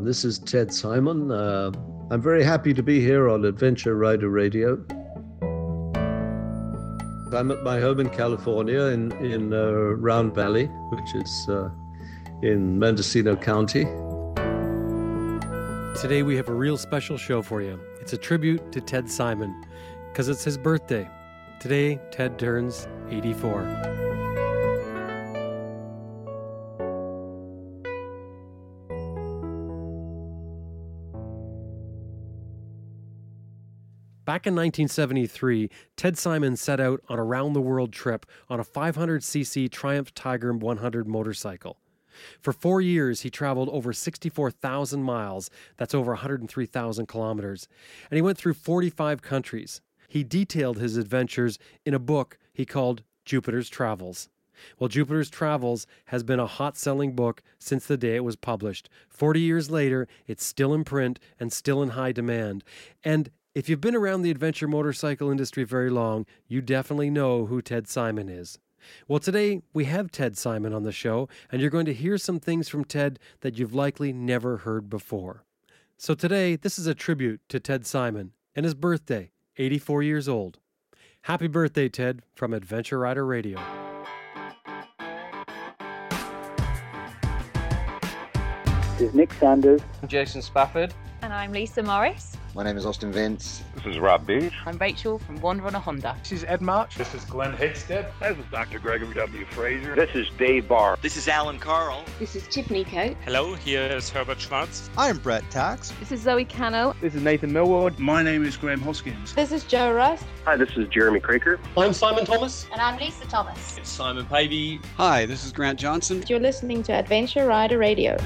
This is Ted Simon. Uh, I'm very happy to be here on Adventure Rider Radio. I'm at my home in California in, in uh, Round Valley, which is uh, in Mendocino County. Today we have a real special show for you. It's a tribute to Ted Simon because it's his birthday. Today, Ted turns 84. Back in 1973, Ted Simon set out on a round the world trip on a 500cc Triumph Tiger 100 motorcycle. For four years, he traveled over 64,000 miles, that's over 103,000 kilometers, and he went through 45 countries. He detailed his adventures in a book he called Jupiter's Travels. Well, Jupiter's Travels has been a hot selling book since the day it was published. 40 years later, it's still in print and still in high demand. And if you've been around the adventure motorcycle industry very long, you definitely know who Ted Simon is. Well, today we have Ted Simon on the show, and you're going to hear some things from Ted that you've likely never heard before. So today, this is a tribute to Ted Simon and his birthday, 84 years old. Happy birthday, Ted, from Adventure Rider Radio. This is Nick Sanders. I'm Jason Spafford. And I'm Lisa Morris. My name is Austin Vince. This is Rob Beach. I'm Rachel from One Runner Honda. This is Ed March. This is Glen Heggstad. This is Dr. Gregory W. Frazier. This is Dave Barr. This is Allan Karl. This is Tiffany Coat. Hello, here is Herbert Schwartz. I'm Brett Tkacs. This is Zoe Cano. This is Nathan Millward. My name is Graham Hoskins. This is Joe Rust. Hi, this is Jeremy Kroeker. I'm Simon Thomas. And I'm Lisa Thomas. It's Simon Pavey. Hi, this is Grant Johnson. You're listening to Adventure Rider Radio.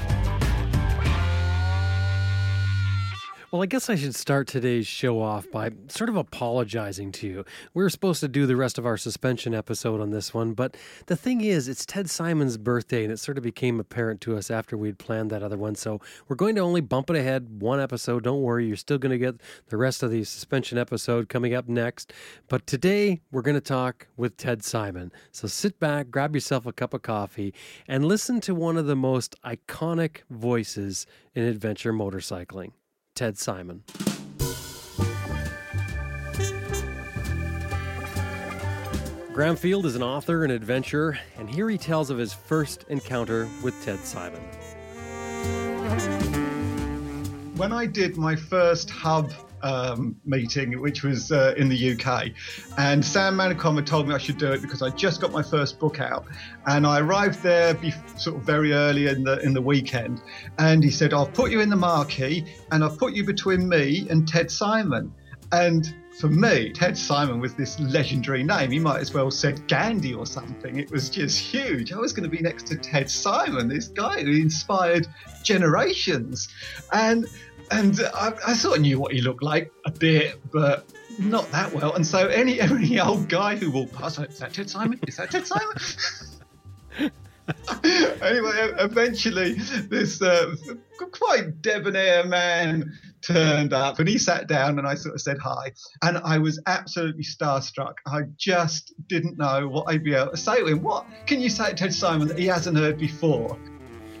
Well, I guess I should start today's show off by sort of apologizing to you. We were supposed to do the rest of our suspension episode on this one, but the thing is, it's Ted Simon's birthday, and it sort of became apparent to us after we'd planned that other one. So we're going to only bump it ahead one episode. Don't worry, you're still going to get the rest of the suspension episode coming up next. But today, we're going to talk with Ted Simon. So sit back, grab yourself a cup of coffee, and listen to one of the most iconic voices in adventure motorcycling. Ted Simon. Graham Field is an author and adventurer, and here he tells of his first encounter with Ted Simon. When I did my first hub um, meeting, which was uh, in the UK. And Sam Manicom had told me I should do it because I just got my first book out, and I arrived there sort of very early in the in the weekend. And he said, "I'll put you in the marquee, and I'll put you between me and Ted Simon." And for me, Ted Simon was this legendary name. He might as well have said Gandhi or something. It was just huge. I was going to be next to Ted Simon, this guy who inspired generations. And and I, I, sort of knew what he looked like a bit, but not that well. And so any any old guy who walked past, is that Ted Simon? Is that Ted Simon? anyway, eventually this uh, quite debonair man turned up and he sat down and I sort of said hi. And I was absolutely starstruck. I just didn't know what I'd be able to say to him. What can you say to Ted Simon that he hasn't heard before?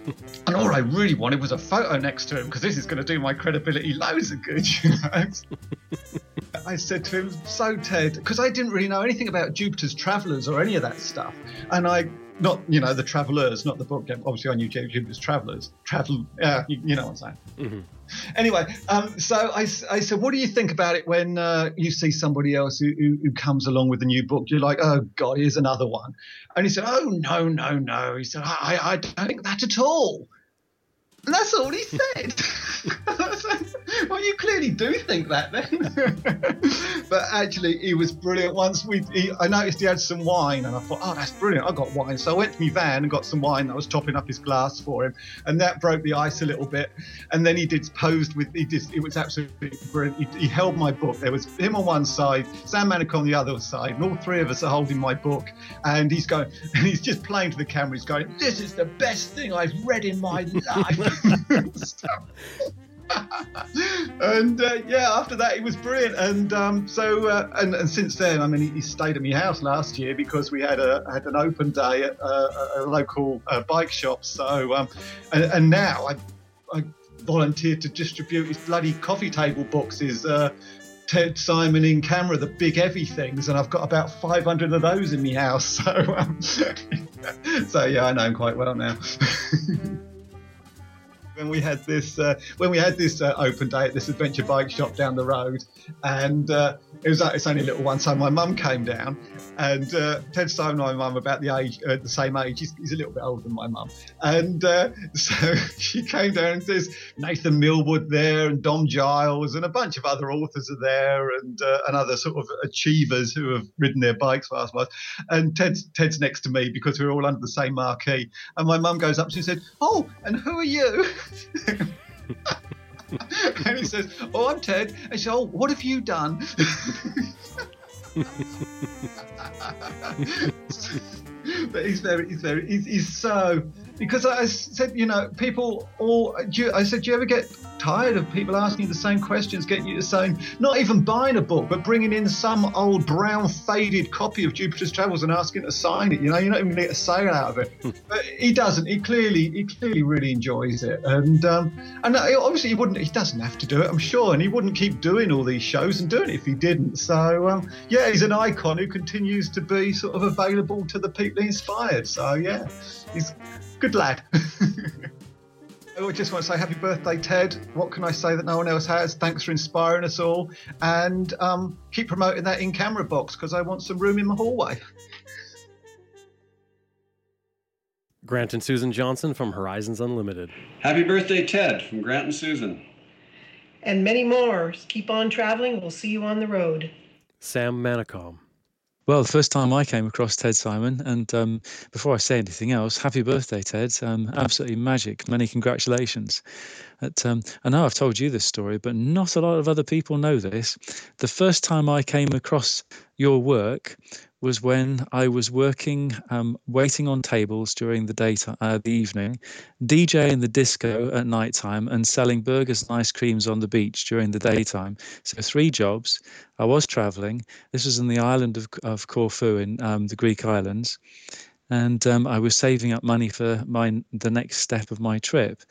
and all I really wanted was a photo next to him because this is going to do my credibility loads of good. You know? I said to him, "So Ted," because I didn't really know anything about Jupiter's Travelers or any of that stuff, and I not you know the Travelers, not the book. Obviously, I knew Jupiter's Travelers. Travel, yeah, you, you know what I'm saying. Mm-hmm. Anyway, um, so I, I said, "What do you think about it when uh, you see somebody else who, who, who, comes along with a new book? You're like, oh God, here's another one." And he said, "Oh no, no, no." He said, "I, I don't think that at all." And that's all he said. well, you clearly do think that then. but actually, he was brilliant. Once we, I noticed he had some wine, and I thought, oh, that's brilliant. I got wine. So I went to my van and got some wine. I was topping up his glass for him, and that broke the ice a little bit. And then he did posed with, he did, it was absolutely brilliant. He, he held my book. There was him on one side, Sam Manicom on the other side, and all three of us are holding my book. And he's going, and he's just playing to the camera. He's going, this is the best thing I've read in my life. and uh, yeah, after that, he was brilliant. And um, so, uh, and, and, since then, I mean, he, he, stayed at my house last year because we had a had an open day at uh, a local uh, bike shop. So, um, and, and, now I, I volunteered to distribute his bloody coffee table boxes. Uh, Ted Simon in camera, the big heavy things, and I've got about 500 of those in my house. So, um, so yeah, I know him quite well now. When we had this uh, when we had this uh, open day at this adventure bike shop down the road, and uh, it was it's only a little one. So my mum came down, and uh, Ted Simon and my mum about the age uh, the same age. He's, he's, a little bit older than my mum, and uh, so she came down and says Nathan Millward there, and Dom Giles, and a bunch of other authors are there, and and other sort of achievers who have ridden their bikes fast fast. And Ted's Ted's next to me because we're all under the same marquee. And my mum goes up. She said, "Oh, and who are you?" and he says, "Oh, I'm Ted." And she says, "Oh, what have you done?" but he's very, he's very, he's, he's so because I said, you know, people all. I said, do you ever get tired of people asking you the same questions, getting you to saying, not even buying a book, but bringing in some old brown faded copy of Jupiter's Travels and asking to sign it? You know, you're not even going to get a sale out of it. Hmm. but he doesn't. He clearly, he clearly really enjoys it, and um, and obviously he wouldn't. He doesn't have to do it, I'm sure, and he wouldn't keep doing all these shows and doing it if he didn't. So um, yeah, he's an icon who continues to be sort of available to the people he inspired. So yeah, he's good lad. I just want to say happy birthday, Ted. What can I say that no one else has? Thanks for inspiring us all. And um, keep promoting that in camera box because I want some room in my hallway. Grant and Susan Johnson from Horizons Unlimited. Happy birthday, Ted, from Grant and Susan. And many more. Keep on traveling. We'll see you on the road. Sam Manicom. Well, the first time I came across Ted Simon, and um, before I say anything else, happy birthday, Ted! Um, absolutely magic. Many congratulations. At, um, I know I've told you this story, but not a lot of other people know this. The first time I came across your work was when I was working, um, waiting on tables during the daytime, uh, the evening, DJing the disco at night time, and selling burgers and ice creams on the beach during the daytime. So three jobs. I was traveling. This was in the island of, of Corfu in um, the Greek islands, and um, I was saving up money for my the next step of my trip.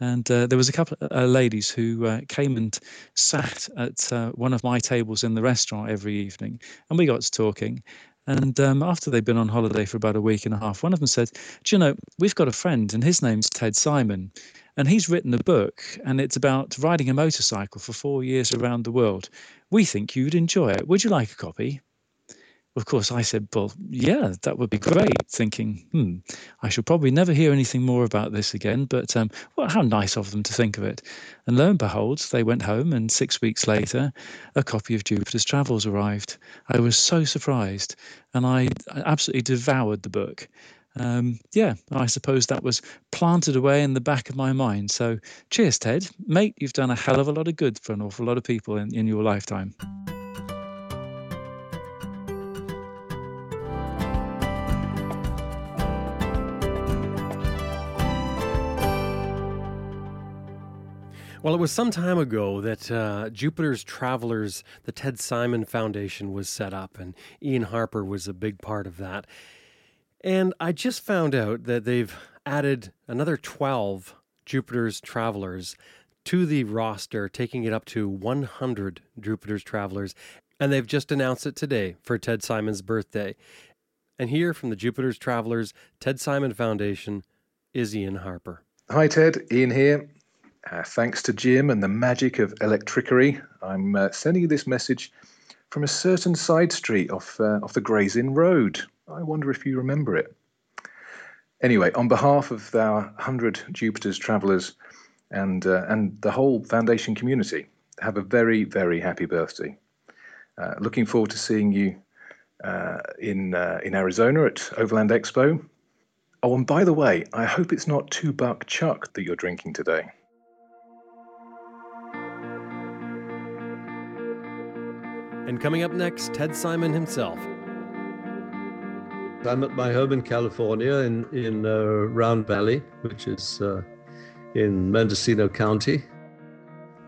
And uh, there was a couple of uh, ladies who uh, came and sat at uh, one of my tables in the restaurant every evening, and we got to talking. And um, after they'd been on holiday for about a week and a half, one of them said, "Do you know we've got a friend, and his name's Ted Simon, and he's written a book, and it's about riding a motorcycle for four years around the world. We think you'd enjoy it. Would you like a copy?" Of course, I said, Well, yeah, that would be great. Thinking, hmm, I shall probably never hear anything more about this again, but um, well, how nice of them to think of it. And lo and behold, they went home, and six weeks later, a copy of Jupiter's Travels arrived. I was so surprised, and I absolutely devoured the book. Um, yeah, I suppose that was planted away in the back of my mind. So, cheers, Ted. Mate, you've done a hell of a lot of good for an awful lot of people in, in your lifetime. Well, it was some time ago that uh, Jupiter's Travelers, the Ted Simon Foundation, was set up, and Iain Harper was a big part of that. And I just found out that they've added another 12 Jupiter's Travelers to the roster, taking it up to 100 Jupiter's Travelers. And they've just announced it today for Ted Simon's birthday. And here from the Jupiter's Travelers Ted Simon Foundation is Iain Harper. Hi, Ted. Ian here. Uh, thanks to Jim and the magic of electricery, I'm uh, sending you this message from a certain side street off, uh, off the Gray's Inn Road. I wonder if you remember it. Anyway, on behalf of our 100 Jupiter's travellers and, uh, and the whole foundation community, have a very, very happy birthday. Uh, looking forward to seeing you uh, in, in Arizona at Overland Expo. Oh, and by the way, I hope it's not two buck chuck that you're drinking today. And coming up next, Ted Simon himself. I'm at my home in California in, in uh, Round Valley, which is uh, in Mendocino County.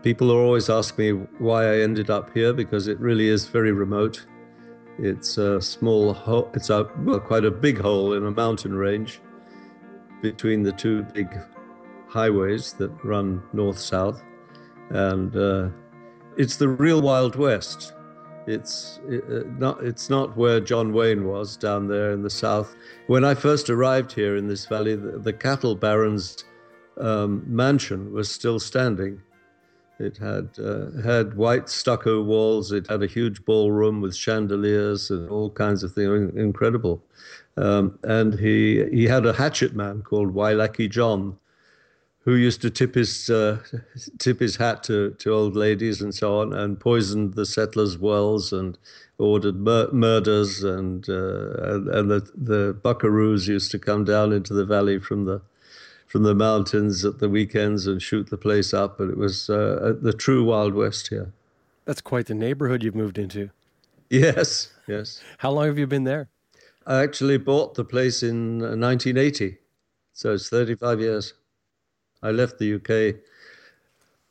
People always asking me why I ended up here because it really is very remote. It's a small hole, it's a, well, quite a big hole in a mountain range between the two big highways that run north south, and uh, it's the real Wild West. It's uh, not it's not where John Wayne was down there in the south. When I first arrived here in this valley, the, the cattle baron's um, mansion was still standing. It had uh, had white stucco walls. It had a huge ballroom with chandeliers and all kinds of things. Incredible. Um, and he he had a hatchet man called Wailaki John, who used to tip his uh, tip his hat to, to old ladies and so on, and poisoned the settlers' wells and ordered mur- murders, and uh, and, and the the buckaroos used to come down into the valley from the from the mountains at the weekends and shoot the place up. But it was uh, the true Wild West here. That's quite the neighborhood you've moved into. Yes, yes. How long have you been there? I actually bought the place in 1980, uh, so it's 35 years. I left the UK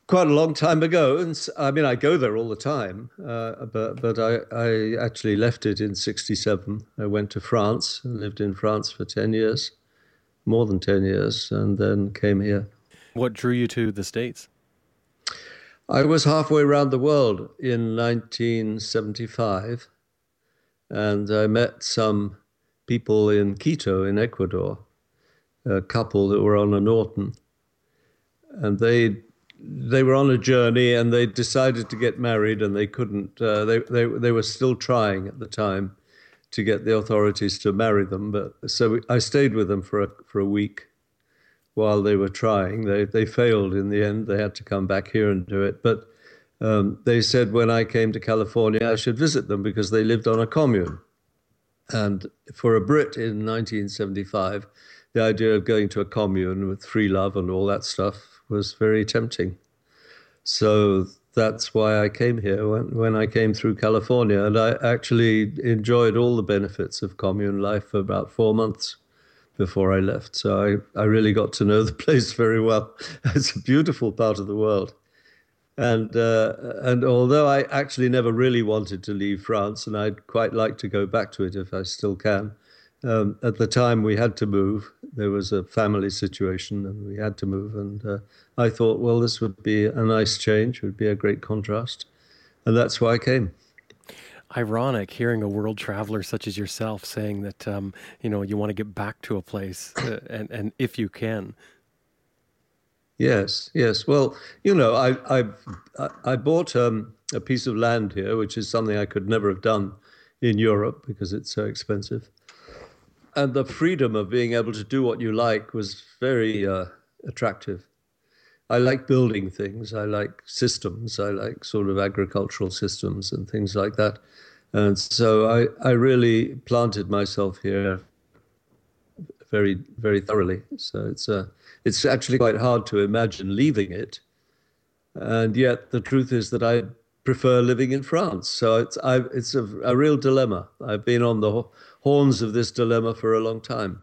quite a long time ago, and I mean I go there all the time, uh, but but I, I actually left it in '67. I went to France and lived in France for ten years, more than ten years, and then came here. What drew you to the states? I was halfway around the world in 1975, and I met some people in Quito, in Ecuador, a couple that were on a Norton and they they were on a journey and they decided to get married and they couldn't. Uh, they they they were still trying at the time to get the authorities to marry them. But so I stayed with them for a for a week while they were trying. They they failed in the end. They had to come back here and do it. But um, they said when I came to California, I should visit them because they lived on a commune. And for a Brit in 1975, the idea of going to a commune with free love and all that stuff was very tempting. So that's why I came here when, when I came through California. And I actually enjoyed all the benefits of commune life for about four months before I left. So I, I really got to know the place very well. It's a beautiful part of the world. And, uh, and although I actually never really wanted to leave France, and I'd quite like to go back to it if I still can, um, at the time we had to move. There was a family situation and we had to move. And uh, I thought, well, this would be a nice change, it would be a great contrast. And that's why I came. Ironic hearing a world traveler such as yourself saying that um, you know you want to get back to a place, uh, and and if you can. Yes, yes. Well, you know, I I I bought um, a piece of land here, which is something I could never have done in Europe because it's so expensive and the freedom of being able to do what you like was very uh, attractive. I like building things. I like systems. I like sort of agricultural systems and things like that. And so I, I really planted myself here very, very thoroughly. So it's, uh, it's actually quite hard to imagine leaving it. And yet the truth is that I prefer living in France. So it's, I, it's a, a real dilemma. I've been on the horns of this dilemma for a long time.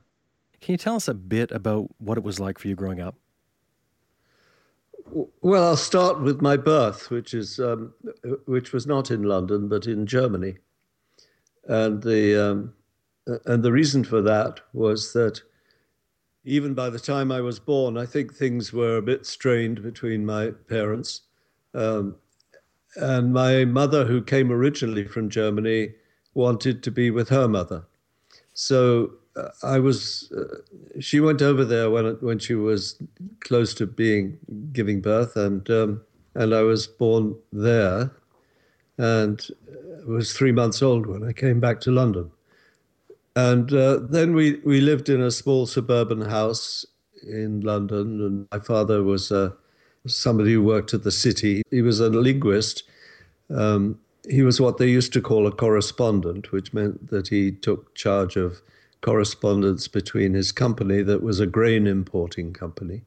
Can you tell us a bit about what it was like for you growing up? Well, I'll start with my birth, which is um, which was not in London but in Germany, and the um, and the reason for that was that even by the time I was born, I think things were a bit strained between my parents, um, and my mother, who came originally from Germany, wanted to be with her mother. So uh, I was. Uh, she went over there when when she was close to being giving birth, and um, and I was born there, and was three months old when I came back to London. And uh, then we, we lived in a small suburban house in London, and my father was uh, somebody who worked at the city. He was a linguist, um, he was what they used to call a correspondent, which meant that he took charge of correspondence between his company, that was a grain importing company,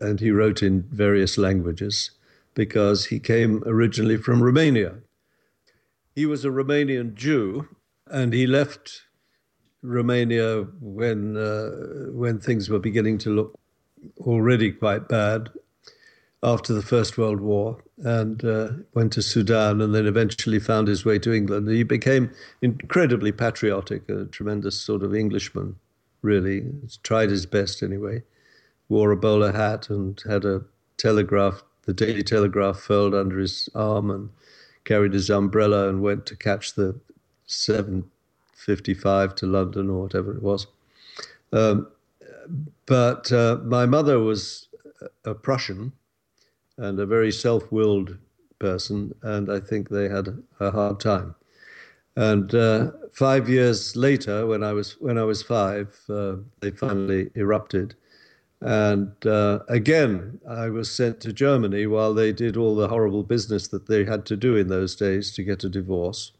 and he wrote in various languages because he came originally from Romania. He was a Romanian Jew, and he left Romania when uh, when things were beginning to look already quite bad after the First World War and uh, went to Sudan and then eventually found his way to England. He became incredibly patriotic, a tremendous sort of Englishman, really. He's tried his best anyway, wore a bowler hat and had a telegraph, the Daily Telegraph furled under his arm and carried his umbrella and went to catch the 7.55 to London or whatever it was. Um, but uh, my mother was a Prussian and a very self-willed person, and I think they had a hard time. And uh, five years later, when I was when I was five, uh, they finally erupted, and uh, again I was sent to Germany while they did all the horrible business that they had to do in those days to get a divorce.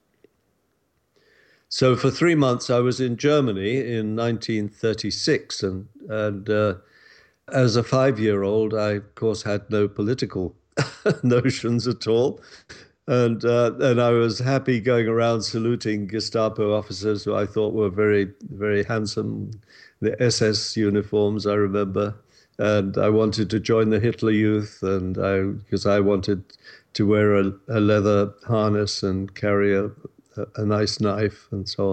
So for three months I was in Germany in 1936, and and uh, as a five-year-old, I of course had no political notions at all and uh, and I was happy going around saluting Gestapo officers who I thought were very very handsome, the SS uniforms I remember, and I wanted to join the Hitler Youth, and I because I wanted to wear a, a leather harness and carry a, a, a nice knife and so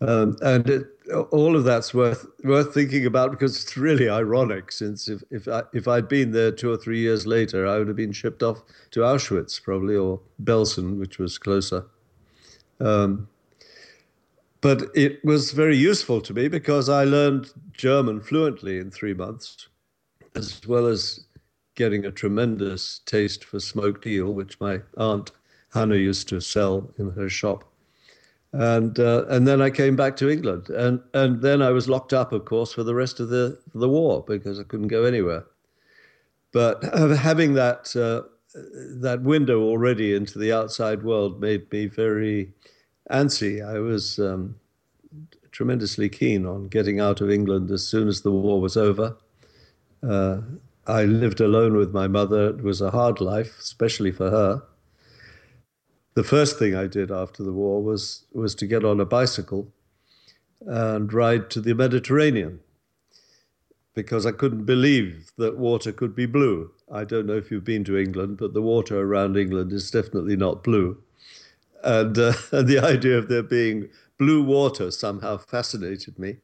on. Um, and it, all of that's worth worth thinking about because it's really ironic. Since if if I, if I'd been there two or three years later, I would have been shipped off to Auschwitz probably or Belsen, which was closer. Um, but it was very useful to me because I learned German fluently in three months, as well as getting a tremendous taste for smoked eel, which my aunt Hannah used to sell in her shop and uh, and then I came back to England, and and then I was locked up, of course, for the rest of the the war because I couldn't go anywhere. But having that uh, that window already into the outside world made me very antsy. I was um, tremendously keen on getting out of England as soon as the war was over. Uh, I lived alone with my mother. It was a hard life, especially for her the first thing I did after the war was was to get on a bicycle and ride to the Mediterranean because I couldn't believe that water could be blue. I don't know if you've been to England, but the water around England is definitely not blue. And, uh, and the idea of there being blue water somehow fascinated me,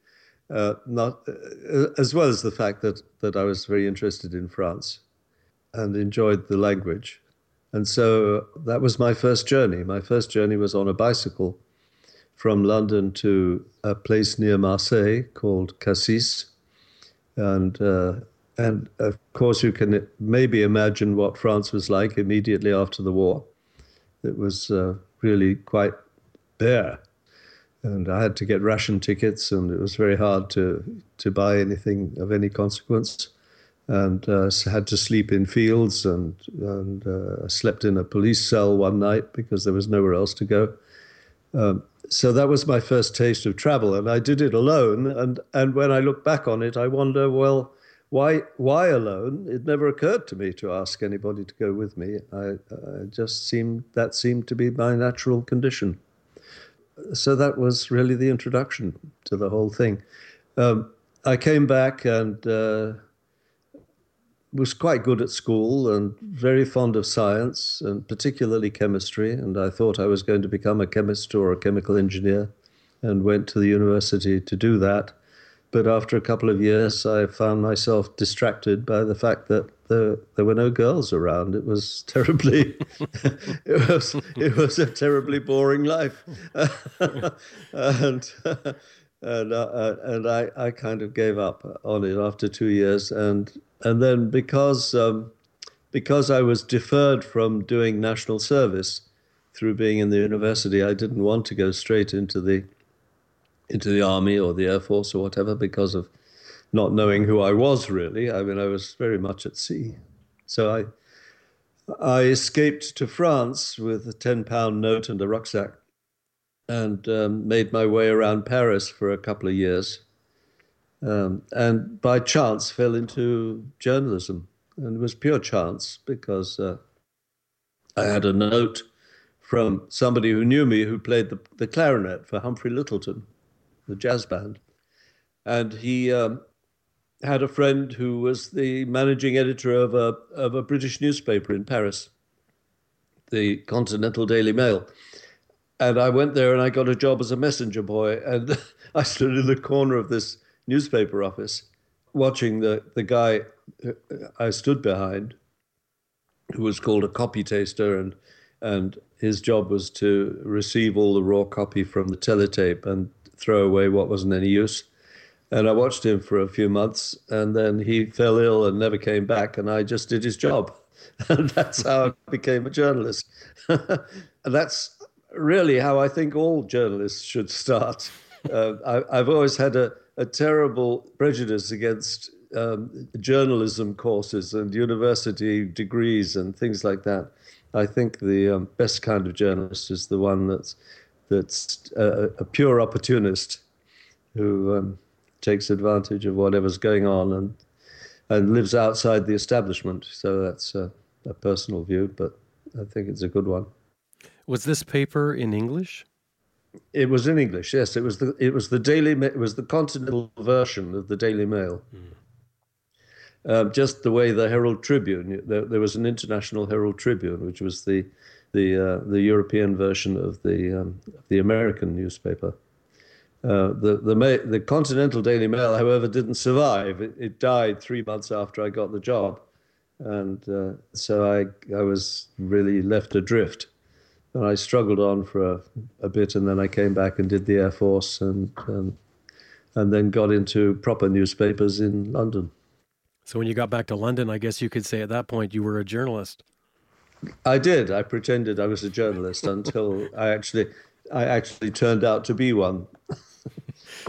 uh, not, uh, as well as the fact that, that I was very interested in France and enjoyed the language. And so that was my first journey. My first journey was on a bicycle from London to a place near Marseille called Cassis. And, uh, and of course, you can maybe imagine what France was like immediately after the war. It was uh, really quite bare. And I had to get ration tickets, and it was very hard to, to buy anything of any consequence and uh, had to sleep in fields and, and uh, slept in a police cell one night because there was nowhere else to go. Um, so that was my first taste of travel, and I did it alone. And, and when I look back on it, I wonder, well, why why alone? It never occurred to me to ask anybody to go with me. I, I just seemed that seemed to be my natural condition. So that was really the introduction to the whole thing. Um, I came back and uh, was quite good at school and very fond of science and particularly chemistry. And I thought I was going to become a chemist or a chemical engineer and went to the university to do that. But after a couple of years, I found myself distracted by the fact that there, there were no girls around. It was terribly, it was it was a terribly boring life, and and uh, and I, I kind of gave up on it after two years, and and then because um, because I was deferred from doing national service through being in the university, I didn't want to go straight into the into the army or the air force or whatever because of not knowing who I was really. I mean, I was very much at sea, so I I escaped to France with a ten pound note and a rucksack, and um, made my way around Paris for a couple of years um, and by chance fell into journalism. And it was pure chance because uh, I had a note from somebody who knew me who played the, the clarinet for Humphrey Lyttelton, the jazz band. And he um, had a friend who was the managing editor of a, of a British newspaper in Paris, the Continental Daily Mail. And I went there and I got a job as a messenger boy. And I stood in the corner of this newspaper office watching the, the guy I stood behind, who was called a copy taster, and and his job was to receive all the raw copy from the teletape and throw away what wasn't any use. And I watched him for a few months, and then he fell ill and never came back, and I just did his job. And that's how I became a journalist. and that's really how I think all journalists should start. Uh, I, have always had a, a terrible prejudice against um, journalism courses and university degrees and things like that. I think the um, best kind of journalist is the one that's that's a, a pure opportunist who um, takes advantage of whatever's going on and and lives outside the establishment. So that's a, a personal view, but I think it's a good one. Was this paper in English? It was in English. Yes, it was the it was the Daily it was the continental version of the Daily Mail. Mm. Um, just the way the Herald Tribune, there, there, was an international Herald Tribune, which was the the uh, the European version of the um, the American newspaper. Uh, the the the Continental Daily Mail, however, didn't survive. It, it died three months after I got the job, and uh, so I I was really left adrift. And I struggled on for a, a bit, and then I came back and did the Air Force, and um, and then got into proper newspapers in London. So when you got back to London, I guess you could say at that point you were a journalist. I did. I pretended I was a journalist until I actually I actually turned out to be one.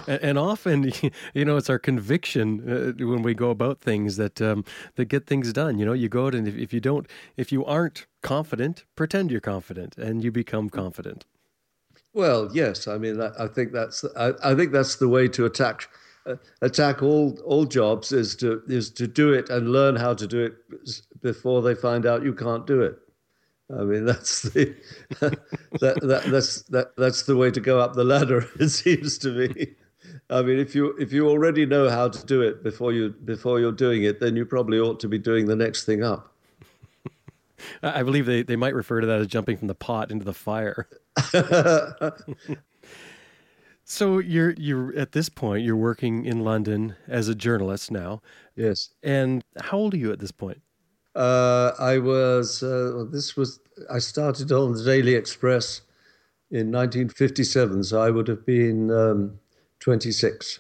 and, and, often, you know, it's our conviction uh, when we go about things that um, that get things done. You know, you go out and if, if you don't, if you aren't confident, pretend you're confident, and you become confident. Well, yes. I mean, I, think that's I, I think that's the way to attack attack all all jobs is to is to do it and learn how to do it before they find out you can't do it. I mean that's the that, that that's that that's the way to go up the ladder. It seems to me. I mean, if you if you already know how to do it before you before you're doing it, then you probably ought to be doing the next thing up. I believe they, they might refer to that as jumping from the pot into the fire. So you're you're at this point you're working in London as a journalist now. Yes. And how old are you at this point? Uh, I was. Uh, this was. I started on the Daily Express in 1957, so I would have been um, 26.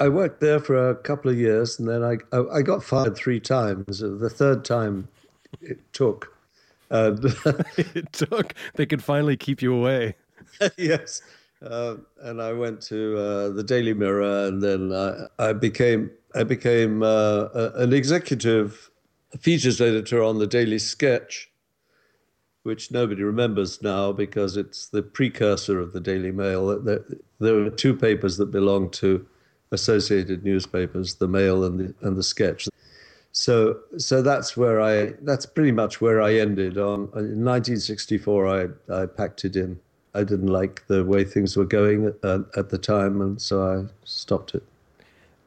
I worked there for a couple of years, and then I I, I got fired three times. The third time it took. Uh, it took. They could finally keep you away. yes. Uh, and I went to uh, the Daily Mirror, and then I, I became I became uh, an executive features editor on the Daily Sketch, which nobody remembers now because it's the precursor of the Daily Mail. There, there were two papers that belonged to associated newspapers, the Mail and the and the Sketch. So so that's where I that's pretty much where I ended. On in 1964, I I packed it in. I didn't like the way things were going at, at the time, and so I stopped it.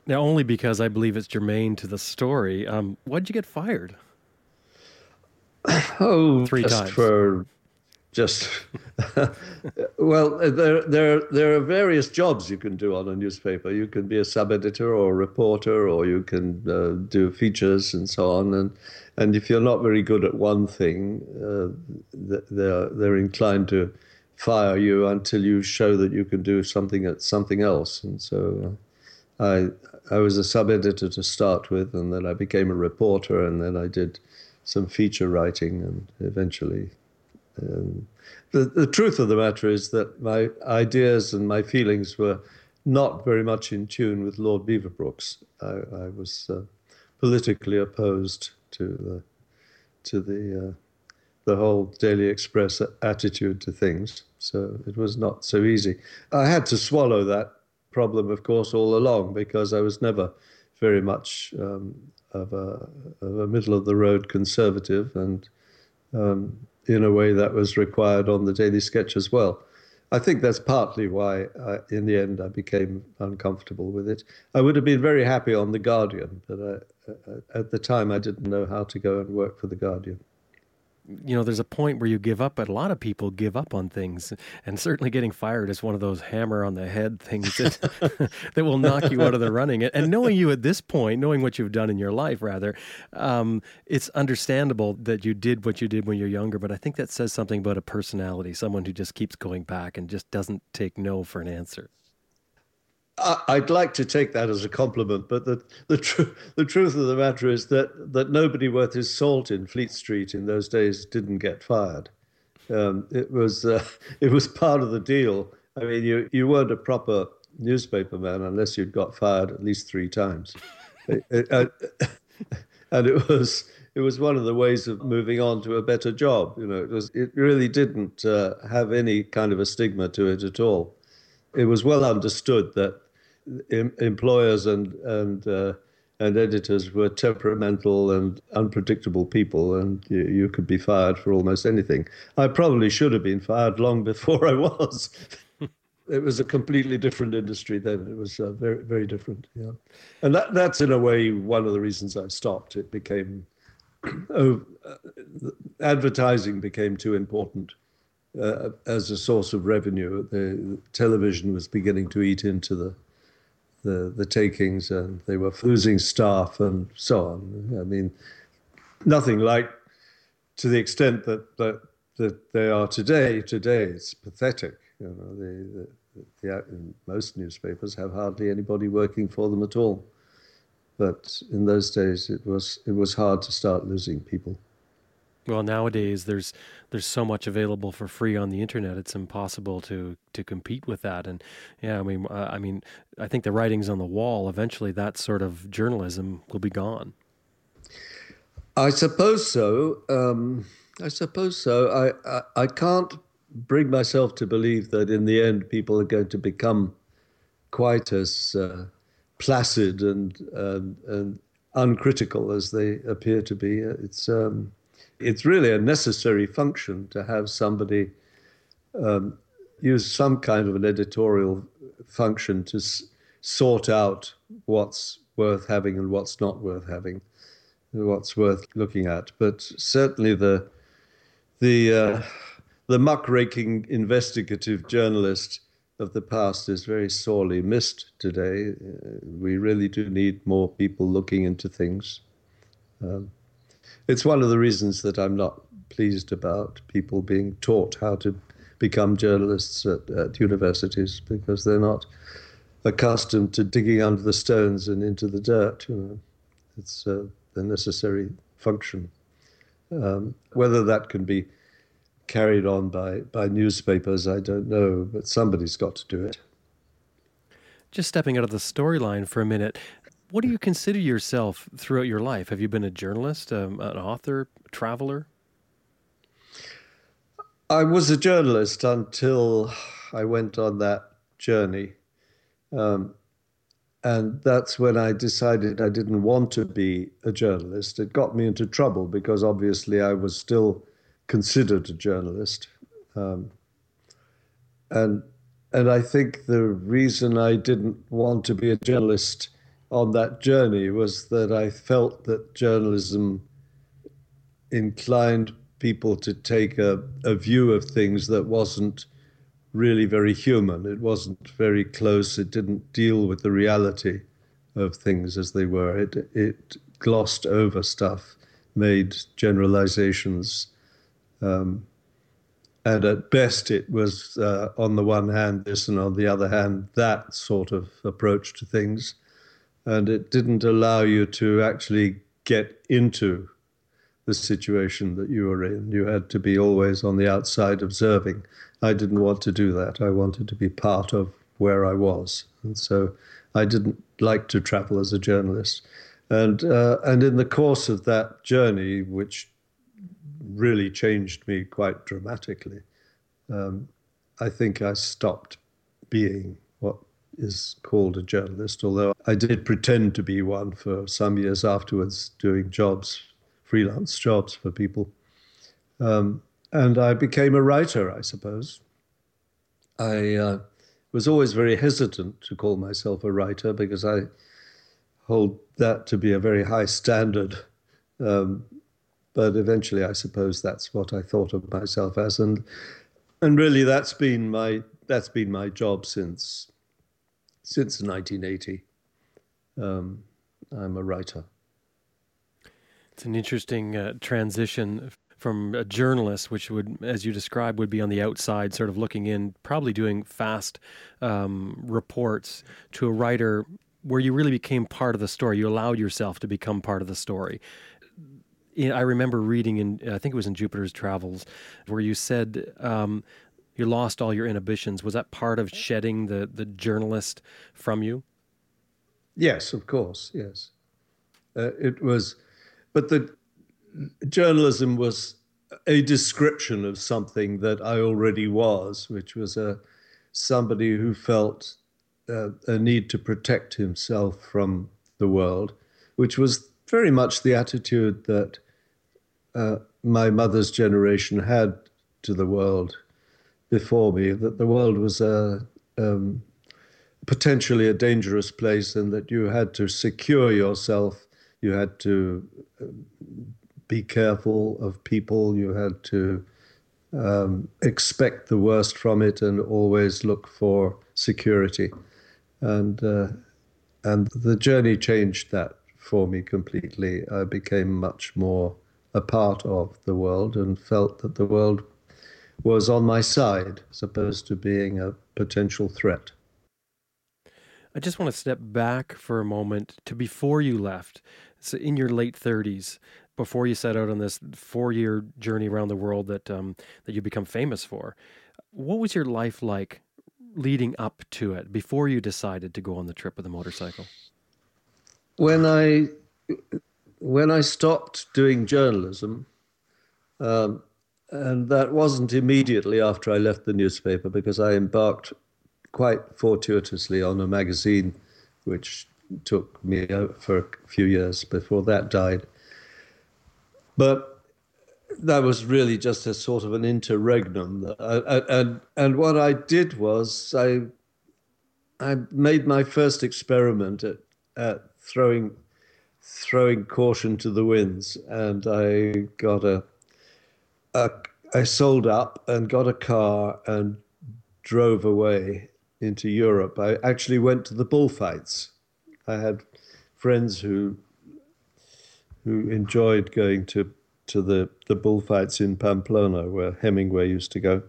Now, only because I believe it's germane to the story. Um, why'd you get fired? Oh, three just times for just. well, there there there are various jobs you can do on a newspaper. You can be a sub editor or a reporter, or you can uh, do features and so on. And and if you're not very good at one thing, uh, they're they're inclined to fire you until you show that you can do something at something else. And so uh, I I was a sub editor to start with, and then I became a reporter, and then I did some feature writing, and eventually. Um, the, the truth of the matter is that my ideas and my feelings were not very much in tune with Lord Beaverbrook's. I, I was uh, politically opposed to the to the uh, the whole Daily Express attitude to things. So it was not so easy. I had to swallow that problem, of course, all along because I was never very much um, of, a, of, a, middle of the road conservative, and um, in a way that was required on the Daily Sketch as well. I think that's partly why, I, in the end, I became uncomfortable with it. I would have been very happy on The Guardian, but I, at the time I didn't know how to go and work for The Guardian. You know, there's a point where you give up, but a lot of people give up on things. And certainly getting fired is one of those hammer on the head things that, that will knock you out of the running. And knowing you at this point, knowing what you've done in your life, rather, um, it's understandable that you did what you did when you're younger. But I think that says something about a personality, someone who just keeps going back and just doesn't take no for an answer. I'd like to take that as a compliment, but the the, tr- the truth of the matter is that that nobody worth his salt in Fleet Street in those days didn't get fired. Um, it was uh, it was part of the deal. I mean, you you weren't a proper newspaper man unless you'd got fired at least three times, it, and it was it was one of the ways of moving on to a better job. You know, it was it really didn't uh, have any kind of a stigma to it at all. It was well understood that em- employers and and uh, and editors were temperamental and unpredictable people, and you, you, could be fired for almost anything. I probably should have been fired long before I was. it was a completely different industry then. It was uh, very very different. Yeah, and that that's in a way one of the reasons I stopped. It became oh, uh, advertising became too important. Uh, as a source of revenue, the, the television was beginning to eat into the the, the takings and they were losing staff and so on. I mean, nothing like to the extent that, that, that they are today. Today it's pathetic. You know, the, the, the, uh, most newspapers have hardly anybody working for them at all. But in those days, it was it was hard to start losing people. Well, nowadays there's there's so much available for free on the internet. It's impossible to to compete with that. And yeah, I mean, uh, I mean, I think the writing's on the wall. Eventually, that sort of journalism will be gone. I suppose so. Um, I suppose so. I, I, I can't bring myself to believe that in the end people are going to become quite as uh, placid and, and and uncritical as they appear to be. It's um, it's really a necessary function to have somebody um, use some kind of an editorial function to s- sort out what's worth having and what's not worth having, what's worth looking at. But certainly the the uh, the muckraking investigative journalist of the past is very sorely missed today. Uh, we really do need more people looking into things. Um, it's one of the reasons that I'm not pleased about people being taught how to become journalists at, at universities because they're not accustomed to digging under the stones and into the dirt. You know, it's uh, the necessary function. Um, whether that can be carried on by, by newspapers, I don't know, but somebody's got to do it. Just stepping out of the storyline for a minute, what do you consider yourself throughout your life? Have you been a journalist, um, an author, traveler? I was a journalist until I went on that journey. Um, and that's when I decided I didn't want to be a journalist. It got me into trouble because obviously I was still considered a journalist. Um, and and I think the reason I didn't want to be a journalist on that journey was that I felt that journalism inclined people to take a, a view of things that wasn't really very human. It wasn't very close. It didn't deal with the reality of things as they were. It, it glossed over stuff, made generalizations. Um, and at best, it was, uh, on the one hand, this, and on the other hand, that sort of approach to things and it didn't allow you to actually get into the situation that you were in. You had to be always on the outside observing. I didn't want to do that. I wanted to be part of where I was, and so I didn't like to travel as a journalist. And uh, and in the course of that journey, which really changed me quite dramatically, um, I think I stopped being is called a journalist, although I did pretend to be one for some years afterwards, doing jobs, freelance jobs for people. Um, and I became a writer, I suppose. I uh, was always very hesitant to call myself a writer because I hold that to be a very high standard. Um, but eventually, I suppose that's what I thought of myself as, and and really, that's been my that's been my job since since 1980. Um, I'm a writer. It's an interesting uh, transition from a journalist, which would, as you described, would be on the outside, sort of looking in, probably doing fast um, reports, to a writer where you really became part of the story. You allowed yourself to become part of the story. I remember reading in, I think it was in Jupiter's Travels, where you said um, you lost all your inhibitions. Was that part of shedding the, the journalist from you? Yes, of course, yes. Uh, it was, but the journalism was a description of something that I already was, which was a somebody who felt uh, a need to protect himself from the world, which was very much the attitude that uh, my mother's generation had to the world before me. That the world was a um, potentially a dangerous place, and that you had to secure yourself. You had to uh, be careful of people. You had to um, expect the worst from it and always look for security. And uh, and the journey changed that for me completely. I became much more a part of the world and felt that the world was on my side as opposed to being a potential threat. I just want to step back for a moment to before you left. So in your late 30s, before you set out on this four-year journey around the world that um, that you become famous for. What was your life like leading up to it before you decided to go on the trip with a motorcycle? When I when I stopped doing journalism, um, and that wasn't immediately after I left the newspaper because I embarked quite fortuitously on a magazine, which took me for a few years before that died. But that was really just a sort of an interregnum. And, and what I did was I, I made my first experiment at, at throwing, throwing caution to the winds. And I got a, I sold up and got a car and drove away into Europe. I actually went to the bullfights. I had friends who who enjoyed going to to the, the bullfights in Pamplona, where Hemingway used to go.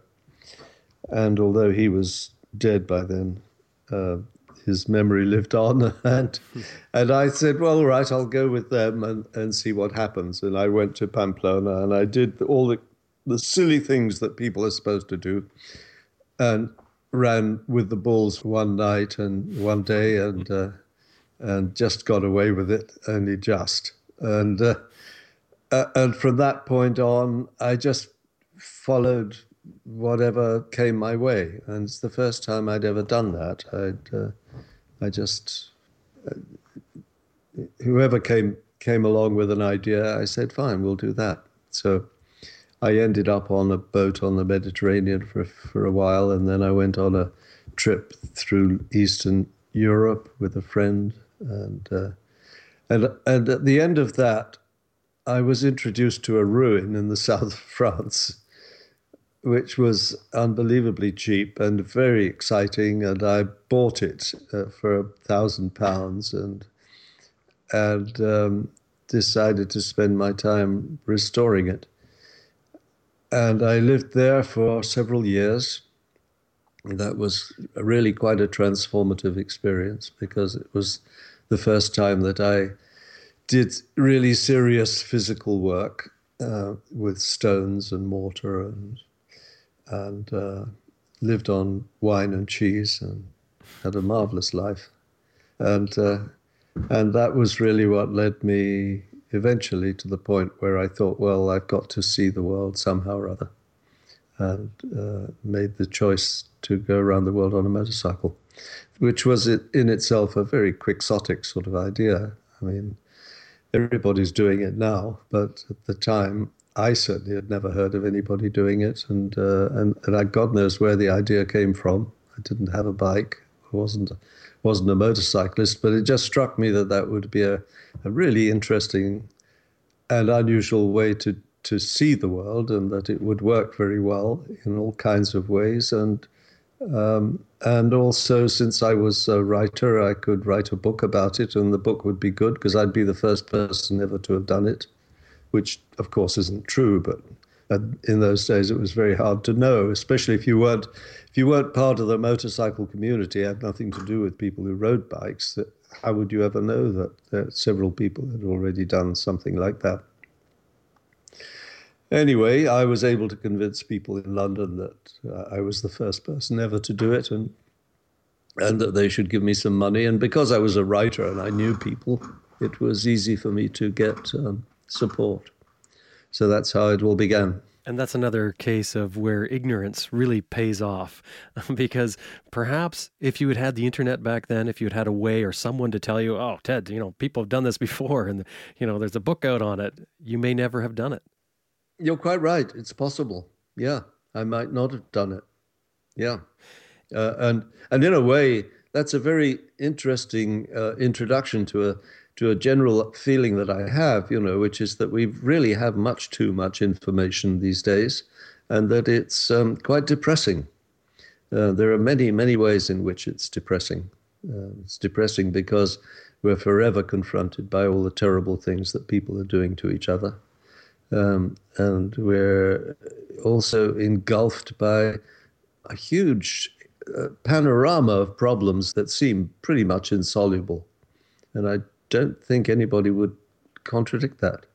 And although he was dead by then, uh, his memory lived on. And, and I said, well, all right, I'll go with them and, and see what happens. And I went to Pamplona and I did all the, the silly things that people are supposed to do and ran with the bulls one night and one day and, uh, and just got away with it, only just and uh, uh, and from that point on, I just followed whatever came my way, and it's the first time I'd ever done that. I'd uh, I just uh, whoever came came along with an idea, I said, "Fine, we'll do that." So. I ended up on a boat on the Mediterranean for for a while, and then I went on a trip through Eastern Europe with a friend, and uh, and, and at the end of that, I was introduced to a ruin in the south of France, which was unbelievably cheap and very exciting. And I bought it uh, for a thousand pounds and and um, decided to spend my time restoring it. And I lived there for several years. That was really quite a transformative experience because it was the first time that I did really serious physical work uh, with stones and mortar and and uh, lived on wine and cheese and had a marvelous life and uh, and that was really what led me eventually to the point where I thought well I've got to see the world somehow or other and uh, made the choice to go around the world on a motorcycle which was in itself a very quixotic sort of idea I mean everybody's doing it now, but at the time, I certainly had never heard of anybody doing it, and uh, and and I, God knows where the idea came from. I didn't have a bike, I wasn't wasn't a motorcyclist, but it just struck me that that would be a, a really interesting and unusual way to to see the world, and that it would work very well in all kinds of ways. And um, and also, since I was a writer, I could write a book about it, and the book would be good because I'd be the first person ever to have done it, which of course isn't true, but in those days it was very hard to know, especially if you weren't if you weren't part of the motorcycle community, had nothing to do with people who rode bikes. How would you ever know that several people had already done something like that? Anyway, I was able to convince people in London that uh, I was the first person ever to do it, and and that they should give me some money. And because I was a writer and I knew people, it was easy for me to get um, support. So that's how it all began. And that's another case of where ignorance really pays off. because perhaps if you had had the internet back then, if you had had a way or someone to tell you, oh, Ted, you know, people have done this before and, you know, there's a book out on it, you may never have done it. You're quite right. It's possible. Yeah. I might not have done it. Yeah. Uh, and, and in a way, that's a very interesting uh, introduction to a to a general feeling that I have, you know, which is that we really have much too much information these days, and that it's um, quite depressing. Uh, there are many, many ways in which it's depressing. Uh, it's depressing because we're forever confronted by all the terrible things that people are doing to each other. Um, and we're also engulfed by a huge uh, panorama of problems that seem pretty much insoluble. And I don't think anybody would contradict that.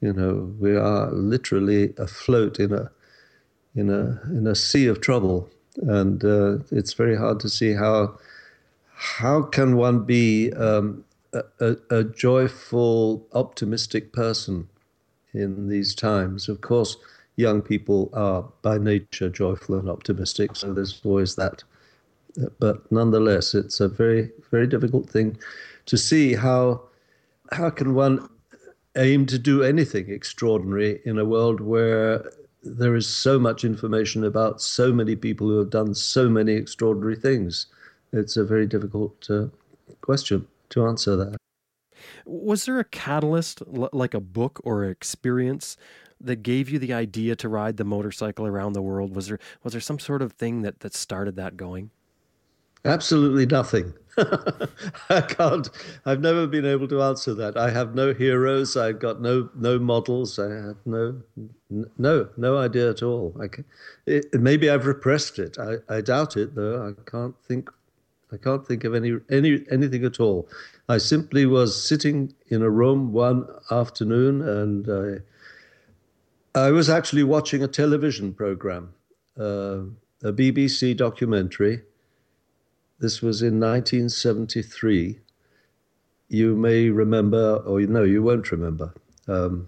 You know, we are literally afloat in a in a in a sea of trouble, and uh, it's very hard to see how how can one be um, a, a, a joyful, optimistic person in these times. Of course, young people are by nature joyful and optimistic, so there's always that. But nonetheless, it's a very, very difficult thing to see how how can one aim to do anything extraordinary in a world where there is so much information about so many people who have done so many extraordinary things. It's a very difficult uh, question to answer that. Was there a catalyst, like a book or experience, that gave you the idea to ride the motorcycle around the world? Was there was there some sort of thing that that started that going? Absolutely nothing. I can't. I've never been able to answer that. I have no heroes. I've got no no models. I have no no no idea at all. I can, it, maybe I've repressed it. I, I doubt it though. I can't think. I can't think of any any anything at all. I simply was sitting in a room one afternoon, and I I was actually watching a television program, uh, a BBC documentary this was in 1973. You may remember, or no, you won't remember. Um,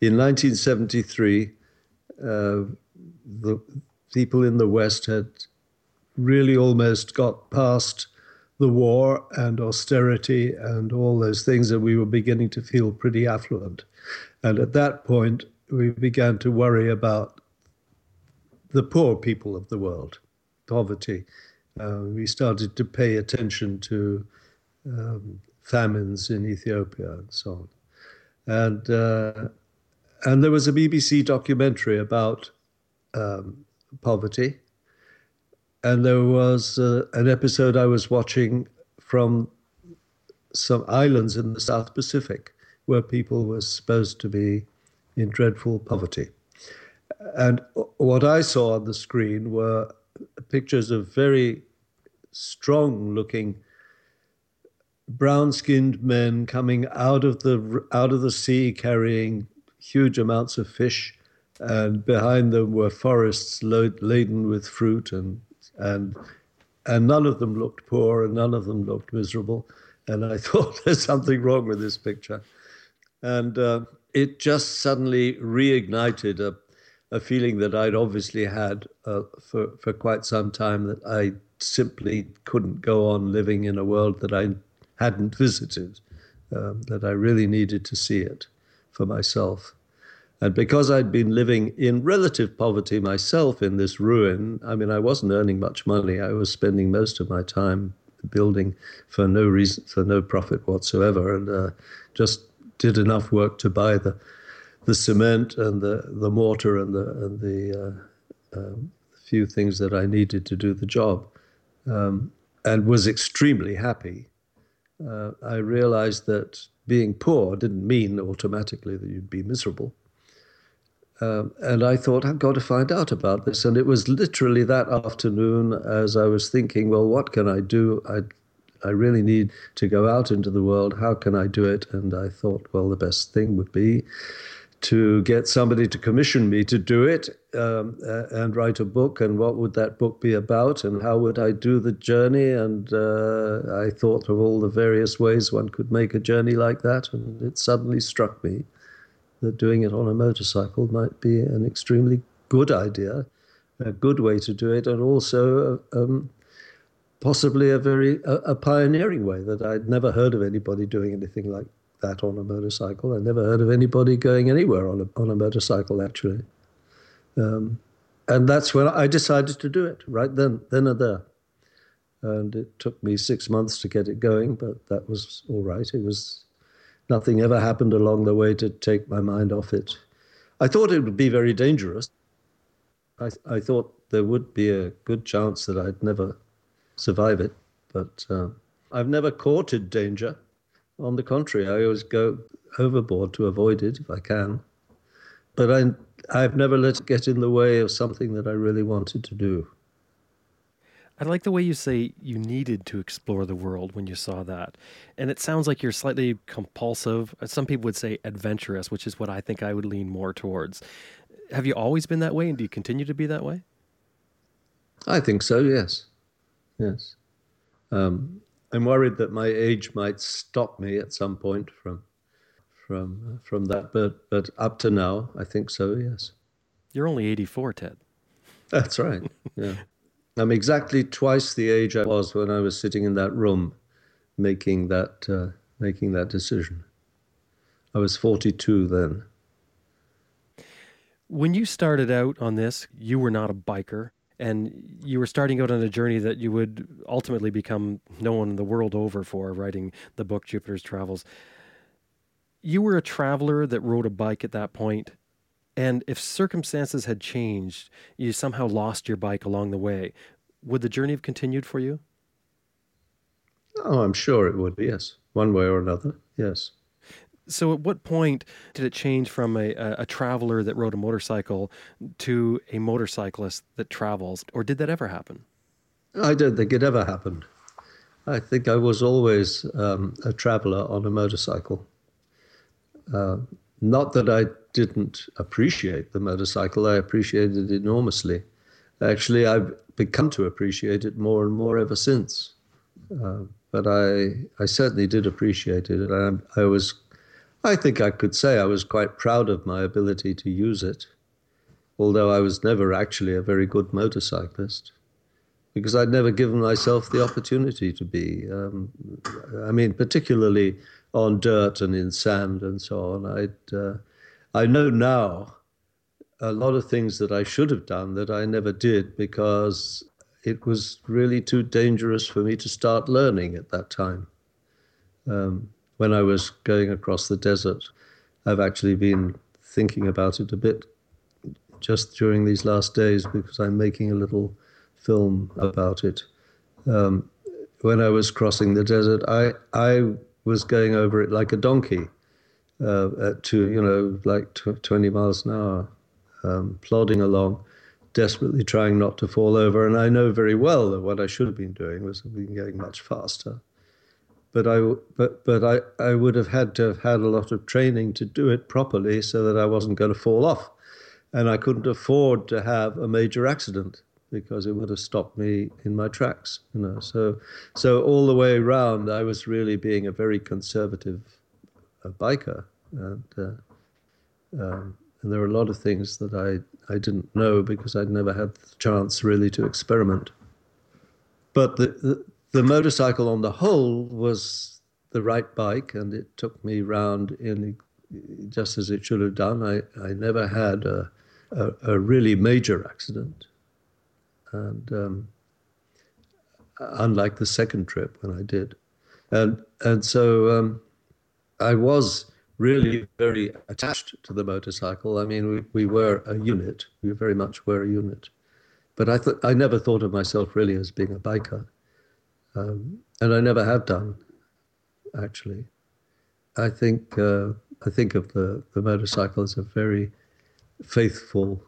in 1973, uh, the people in the West had really almost got past the war and austerity and all those things, and we were beginning to feel pretty affluent. And at that point, we began to worry about the poor people of the world, poverty uh, we started to pay attention to um, famines in Ethiopia and so on. And, uh, and there was a BBC documentary about um, poverty. And there was uh, an episode I was watching from some islands in the South Pacific where people were supposed to be in dreadful poverty. And what I saw on the screen were pictures of very strong looking brown skinned men coming out of the out of the sea carrying huge amounts of fish and behind them were forests laden with fruit and and and none of them looked poor and none of them looked miserable. And i thought there's something wrong with this picture. And uh, it just suddenly reignited a, a feeling that i'd obviously had uh, for, for quite some time that i simply couldn't go on living in a world that I hadn't visited, um, that I really needed to see it for myself. And because I'd been living in relative poverty myself in this ruin, I mean, I wasn't earning much money. I was spending most of my time building for no reason, for no profit whatsoever, and uh, just did enough work to buy the the cement and the, the mortar and the and the uh, um, few things that I needed to do the job, um, and was extremely happy. Uh, I realized that being poor didn't mean automatically that you'd be miserable. Um, and I thought, I've got to find out about this. And it was literally that afternoon as I was thinking, well, what can I do? I, I really need to go out into the world. How can I do it? And I thought, well, the best thing would be to get somebody to commission me to do it um, uh, and write a book. And what would that book be about? And how would I do the journey? And uh, I thought of all the various ways one could make a journey like that. And it suddenly struck me that doing it on a motorcycle might be an extremely good idea, a good way to do it, and also um, possibly a very a, a, pioneering way that I'd never heard of anybody doing anything like that on a motorcycle. I never heard of anybody going anywhere on a on a motorcycle actually. Um, and that's when I decided to do it right then, then and there. And it took me six months to get it going, but that was all right. It was nothing ever happened along the way to take my mind off it. I thought it would be very dangerous. I, I thought there would be a good chance that I'd never survive it, but uh, I've never courted danger. On the contrary, I always go overboard to avoid it if I can. But I, I've never let it get in the way of something that I really wanted to do. I like the way you say you needed to explore the world when you saw that. And it sounds like you're slightly compulsive. Some people would say adventurous, which is what I think I would lean more towards. Have you always been that way and do you continue to be that way? I think so, yes. Yes. Um, I'm worried that my age might stop me at some point from from from that, but but up to now, I think so. Yes. You're only 84, Ted. That's right. Yeah. I'm exactly twice the age I was when I was sitting in that room making that, uh, making that decision. I was 42 then. When you started out on this, you were not a biker and you were starting out on a journey that you would ultimately become known the world over for writing the book Jupiter's Travels. You were a traveler that rode a bike at that point and if circumstances had changed, you somehow lost your bike along the way, would the journey have continued for you? Oh, I'm sure it would, yes. One way or another, yes. So, at what point did it change from a, a, traveler that rode a motorcycle to a motorcyclist that travels, or did that ever happen? I don't think it ever happened. I think I was always um, a traveler on a motorcycle. Uh, not that I didn't appreciate the motorcycle, I appreciated it enormously. Actually, I've become to appreciate it more and more ever since. Uh, but I, I certainly did appreciate it. And I, I was, I think I could say I was quite proud of my ability to use it, although I was never actually a very good motorcyclist because I'd never given myself the opportunity to be. Um, I mean, particularly on dirt and in sand and so on. I'd, uh, I know now a lot of things that I should have done that I never did because it was really too dangerous for me to start learning at that time. Um, when I was going across the desert, I've actually been thinking about it a bit just during these last days because I'm making a little film about it. Um, when I was crossing the desert, I I was going over it like a donkey, uh, at two, you know, like tw- 20 miles an hour, um, plodding along, desperately trying not to fall over. And I know very well that what I should have been doing was been going much faster. But I, but, but I, I would have had to have had a lot of training to do it properly so that I wasn't going to fall off. And I couldn't afford to have a major accident because it would have stopped me in my tracks. You know, so so all the way around, I was really being a very conservative uh, biker, and uh, um, and there were a lot of things that I I didn't know because I'd never had the chance really to experiment. But the, the, the motorcycle on the whole was the right bike, and it took me round in just as it should have done. I, I never had a, a, a really major accident and um, unlike the second trip when I did, and and so um, I was really very attached to the motorcycle. I mean, we, we were a unit. We very much were a unit. But I, th- I never thought of myself really as being a biker. Um, and I never have done, actually. I think, uh, I think of the, the motorcycle as a very faithful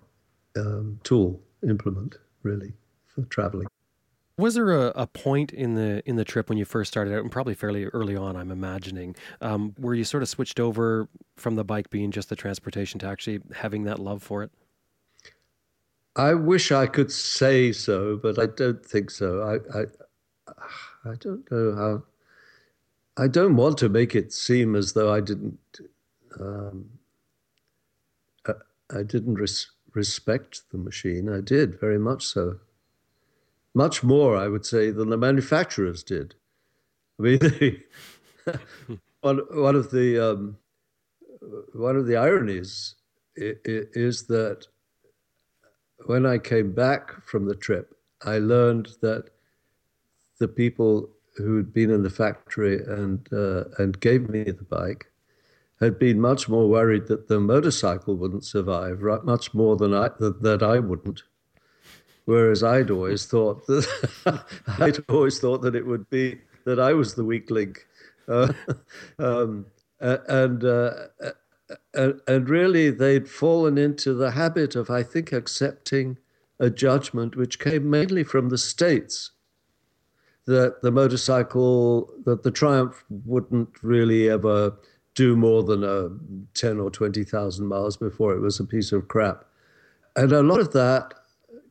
um, tool, implement, really, for traveling. Was there a, a, point in the in the trip when you first started out, and probably fairly early on, I'm imagining, um, where you sort of switched over from the bike being just the transportation to actually having that love for it? I wish I could say so, but I don't think so. I, I, I don't know how. I don't want to make it seem as though I didn't. Um, I, I didn't res- respect the machine. I did very much so much more, I would say, than the manufacturers did. I mean, they, one, one of the um, one of the ironies is that when I came back from the trip, I learned that the people who had been in the factory and uh, and gave me the bike had been much more worried that the motorcycle wouldn't survive, right? Much more than I that, that I wouldn't. Whereas I'd always thought that I'd always thought that it would be that I was the weak link, uh, um, and, uh, and and really they'd fallen into the habit of I think accepting a judgment which came mainly from the states that the motorcycle that the Triumph wouldn't really ever do more than a ten or twenty thousand miles before it was a piece of crap, and a lot of that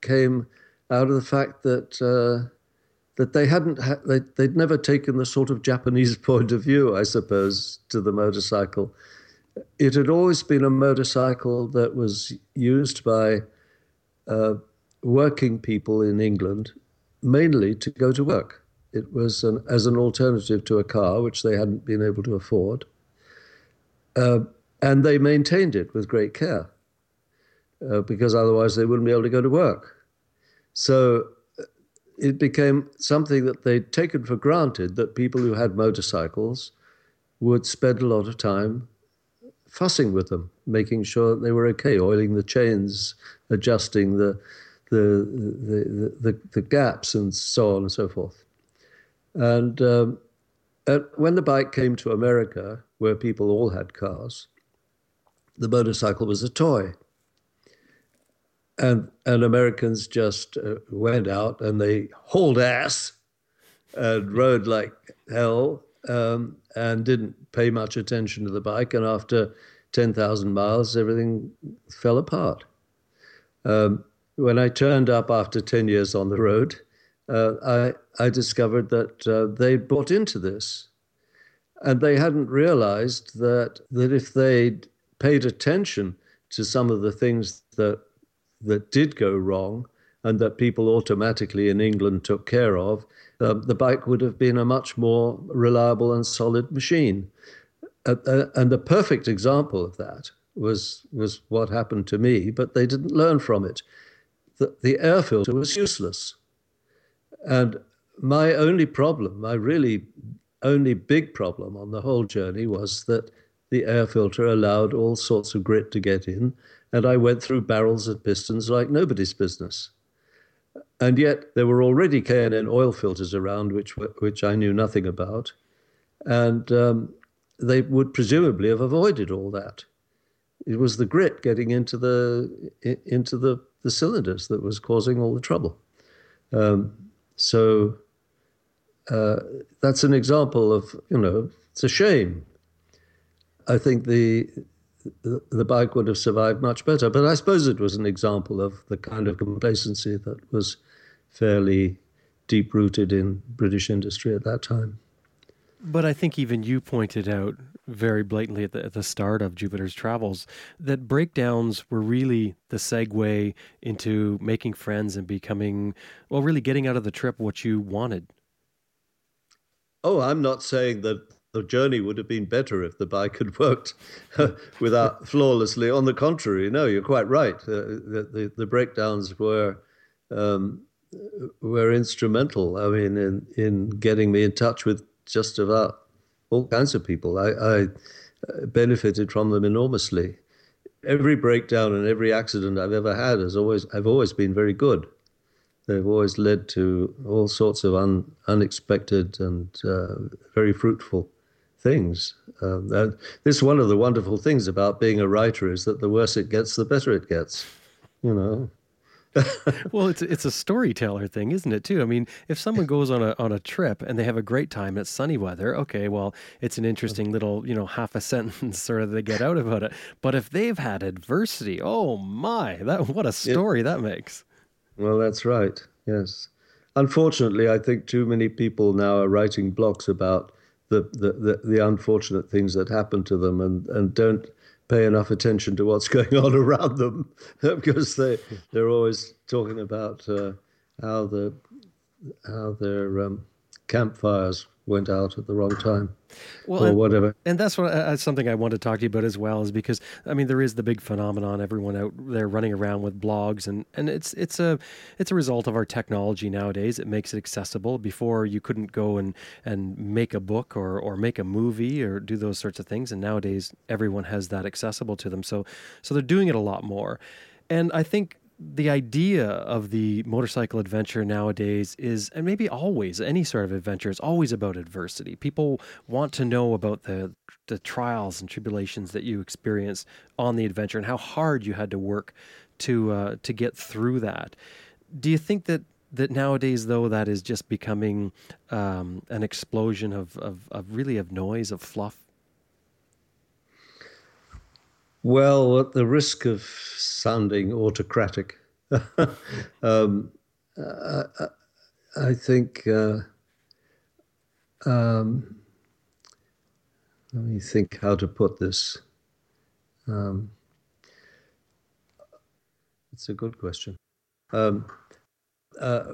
came out of the fact that uh, that they hadn't ha- they, they'd never taken the sort of Japanese point of view, I suppose, to the motorcycle. It had always been a motorcycle that was used by uh, working people in England mainly to go to work. It was an, as an alternative to a car, which they hadn't been able to afford. Uh, and they maintained it with great care uh, because otherwise they wouldn't be able to go to work. So uh, it became something that they'd taken for granted that people who had motorcycles would spend a lot of time fussing with them, making sure that they were okay, oiling the chains, adjusting the the the, the, the gaps, and so on and so forth. And um, when the bike came to America, where people all had cars, the motorcycle was a toy and and Americans just uh, went out and they hauled ass and rode like hell um, and didn't pay much attention to the bike. And after ten thousand miles, everything fell apart. Um, when I turned up after ten years on the road, uh, I I discovered that uh, they bought into this, and they hadn't realized that that if they'd paid attention to some of the things that that did go wrong and that people automatically in England took care of, uh, the bike would have been a much more reliable and solid machine. Uh, uh, and the perfect example of that was, was what happened to me, but they didn't learn from it. The, the air filter was useless. And my only problem, my really only big problem on the whole journey was that the air filter allowed all sorts of grit to get in and I went through barrels and pistons like nobody's business. And yet there were already K&N oil filters around, which which I knew nothing about, and um, they would presumably have avoided all that. It was the grit getting into the into the, the cylinders that was causing all the trouble. Um, so uh, that's an example of you know it's a shame. I think the the bike would have survived much better. But I suppose it was an example of the kind of complacency that was fairly deep rooted in British industry at that time. But I think even you pointed out very blatantly at the, at the start of Jupiter's travels that breakdowns were really the segue into making friends and becoming, well, really getting out of the trip what you wanted. Oh, I'm not saying that the journey would have been better if the bike had worked without flawlessly. On the contrary, no, you're quite right. Uh, the, the, the, breakdowns were um, were instrumental. I mean, in in getting me in touch with just about all kinds of people. I, I uh, benefited from them enormously. Every breakdown and every accident I've ever had has always I've always been very good. They've always led to all sorts of un, unexpected and uh, very fruitful things. Um, this is one of the wonderful things about being a writer is that the worse it gets, the better it gets. You know. well, it's it's a storyteller thing, isn't it? Too. I mean, if someone goes on a on a trip and they have a great time, it's sunny weather. Okay, well, it's an interesting little you know half a sentence sort of they get out about it. But if they've had adversity, oh my, that what a story that makes. Well, that's right. Yes. Unfortunately, I think too many people now are writing blogs about the, the, the, the unfortunate things that happen to them and, and don't pay enough attention to what's going on around them because they they're always talking about uh, how the how their um, campfires went out at the wrong time well, or and, whatever. And that's what uh, something I want to talk to you about as well is because I mean there is the big phenomenon everyone out there running around with blogs and and it's it's a it's a result of our technology nowadays. It makes it accessible. Before you couldn't go and and make a book or or make a movie or do those sorts of things and nowadays everyone has that accessible to them. So so they're doing it a lot more. And I think the idea of the motorcycle adventure nowadays is, and maybe always, any sort of adventure is always about adversity. People want to know about the the trials and tribulations that you experience on the adventure and how hard you had to work to uh, to get through that. Do you think that that nowadays, though, that is just becoming um, an explosion of, of, of really of noise, of fluff? Well, at the risk of sounding autocratic, um, I, I, think. Uh, um, let me think how to put this. Um, it's a good question. Um, uh,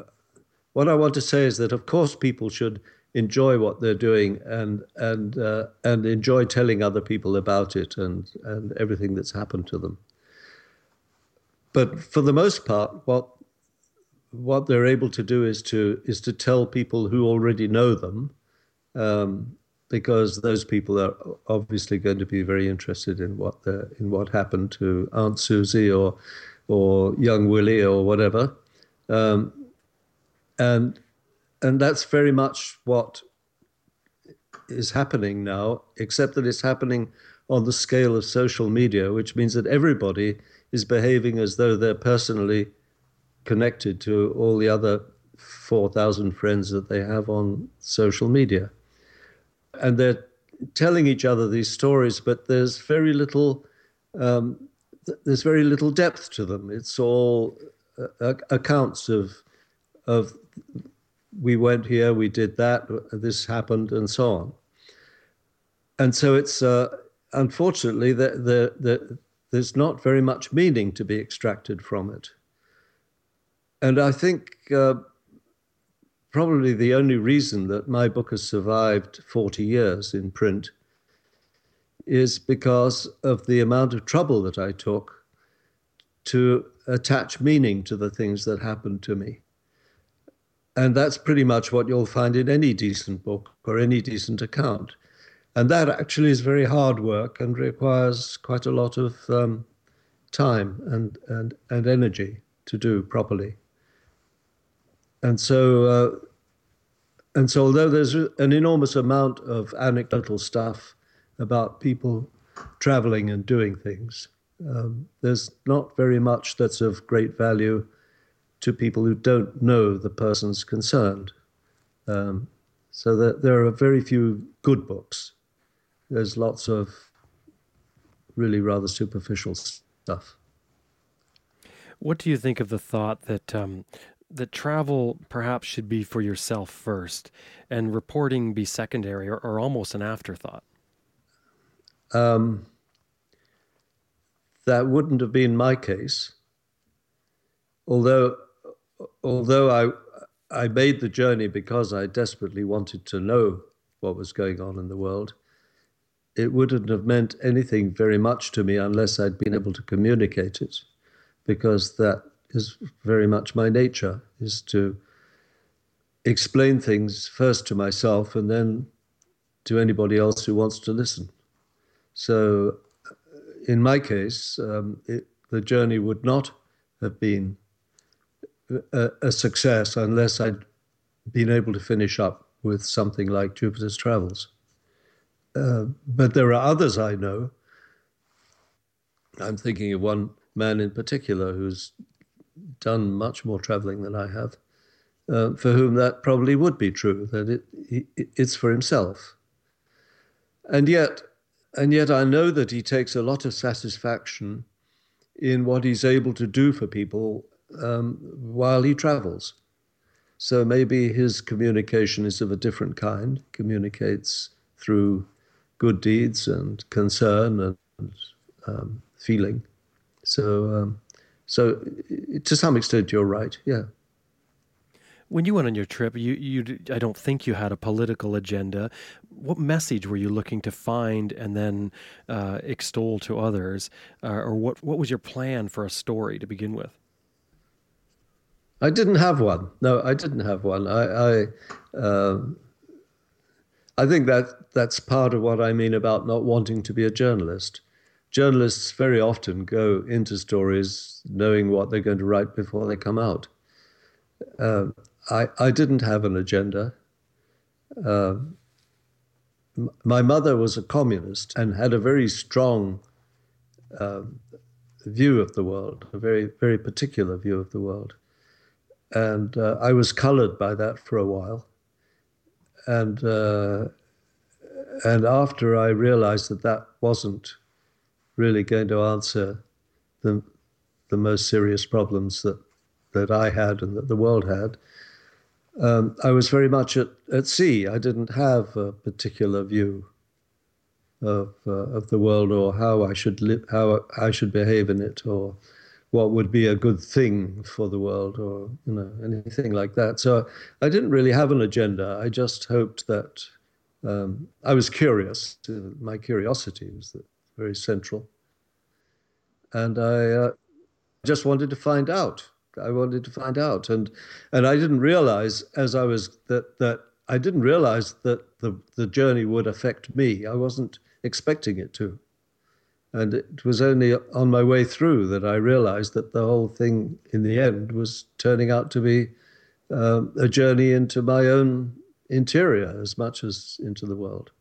what I want to say is that, of course, people should enjoy what they're doing and and uh, and enjoy telling other people about it and and everything that's happened to them. But for the most part, what what they're able to do is to is to tell people who already know them, um, because those people are obviously going to be very interested in what the in what happened to Aunt Susie or or young Willie or whatever, um, and and that's very much what is happening now, except that it's happening on the scale of social media, which means that everybody is behaving as though they're personally connected to all the other 4,000 friends that they have on social media. And they're telling each other these stories, but there's very little. Um, there's very little depth to them. It's all uh, accounts of of we went here, we did that, this happened, and so on. And so it's uh, unfortunately that the, the, there's not very much meaning to be extracted from it. And I think uh, probably the only reason that my book has survived 40 years in print is because of the amount of trouble that I took to attach meaning to the things that happened to me. And that's pretty much what you'll find in any decent book or any decent account. And that actually is very hard work and requires quite a lot of um, time and, and, and energy to do properly. And so, uh, and so, although there's an enormous amount of anecdotal stuff about people traveling and doing things, um, there's not very much that's of great value to people who don't know the persons concerned. Um, so that there are very few good books. There's lots of really rather superficial stuff. What do you think of the thought that um, that travel perhaps should be for yourself first, and reporting be secondary or, or almost an afterthought? Um, that wouldn't have been my case. Although although I I made the journey because I desperately wanted to know what was going on in the world, it wouldn't have meant anything very much to me unless I'd been able to communicate it, because that is very much my nature, is to explain things first to myself and then to anybody else who wants to listen. So, in my case, um, it, the journey would not have been a, a, success unless I'd been able to finish up with something like Jupiter's Travels. Uh, but there are others I know. I'm thinking of one man in particular who's done much more traveling than I have, uh, for whom that probably would be true, that it, it, it's for himself. And yet, and yet I know that he takes a lot of satisfaction in what he's able to do for people um, while he travels. So maybe his communication is of a different kind, communicates through good deeds and concern and um, feeling. So, um, so to some extent, you're right. Yeah. When you went on your trip, you, you I don't think you had a political agenda. What message were you looking to find and then uh, extol to others, uh, or what what was your plan for a story to begin with? I didn't have one. No, I didn't have one. I I, uh, I think that that's part of what I mean about not wanting to be a journalist journalists very often go into stories knowing what they're going to write before they come out. Uh, I, I didn't have an agenda. Uh, m- my mother was a communist and had a very strong view of the world, a very, very particular view of the world. And uh, I was colored by that for a while. And, uh, and after I realized that that wasn't really going to answer the, the most serious problems that, that I had and that the world had. Um, I was very much at, at sea. I didn't have a particular view of, uh, of the world or how I should live, how I should behave in it, or what would be a good thing for the world, or you know anything like that. So I didn't really have an agenda. I just hoped that um, I was curious. My curiosity was very central. And I uh, just wanted to find out. I wanted to find out, and and I didn't realize as I was that that I didn't realize that the the journey would affect me. I wasn't expecting it to, and it was only on my way through that I realized that the whole thing in the end was turning out to be um, a journey into my own interior as much as into the world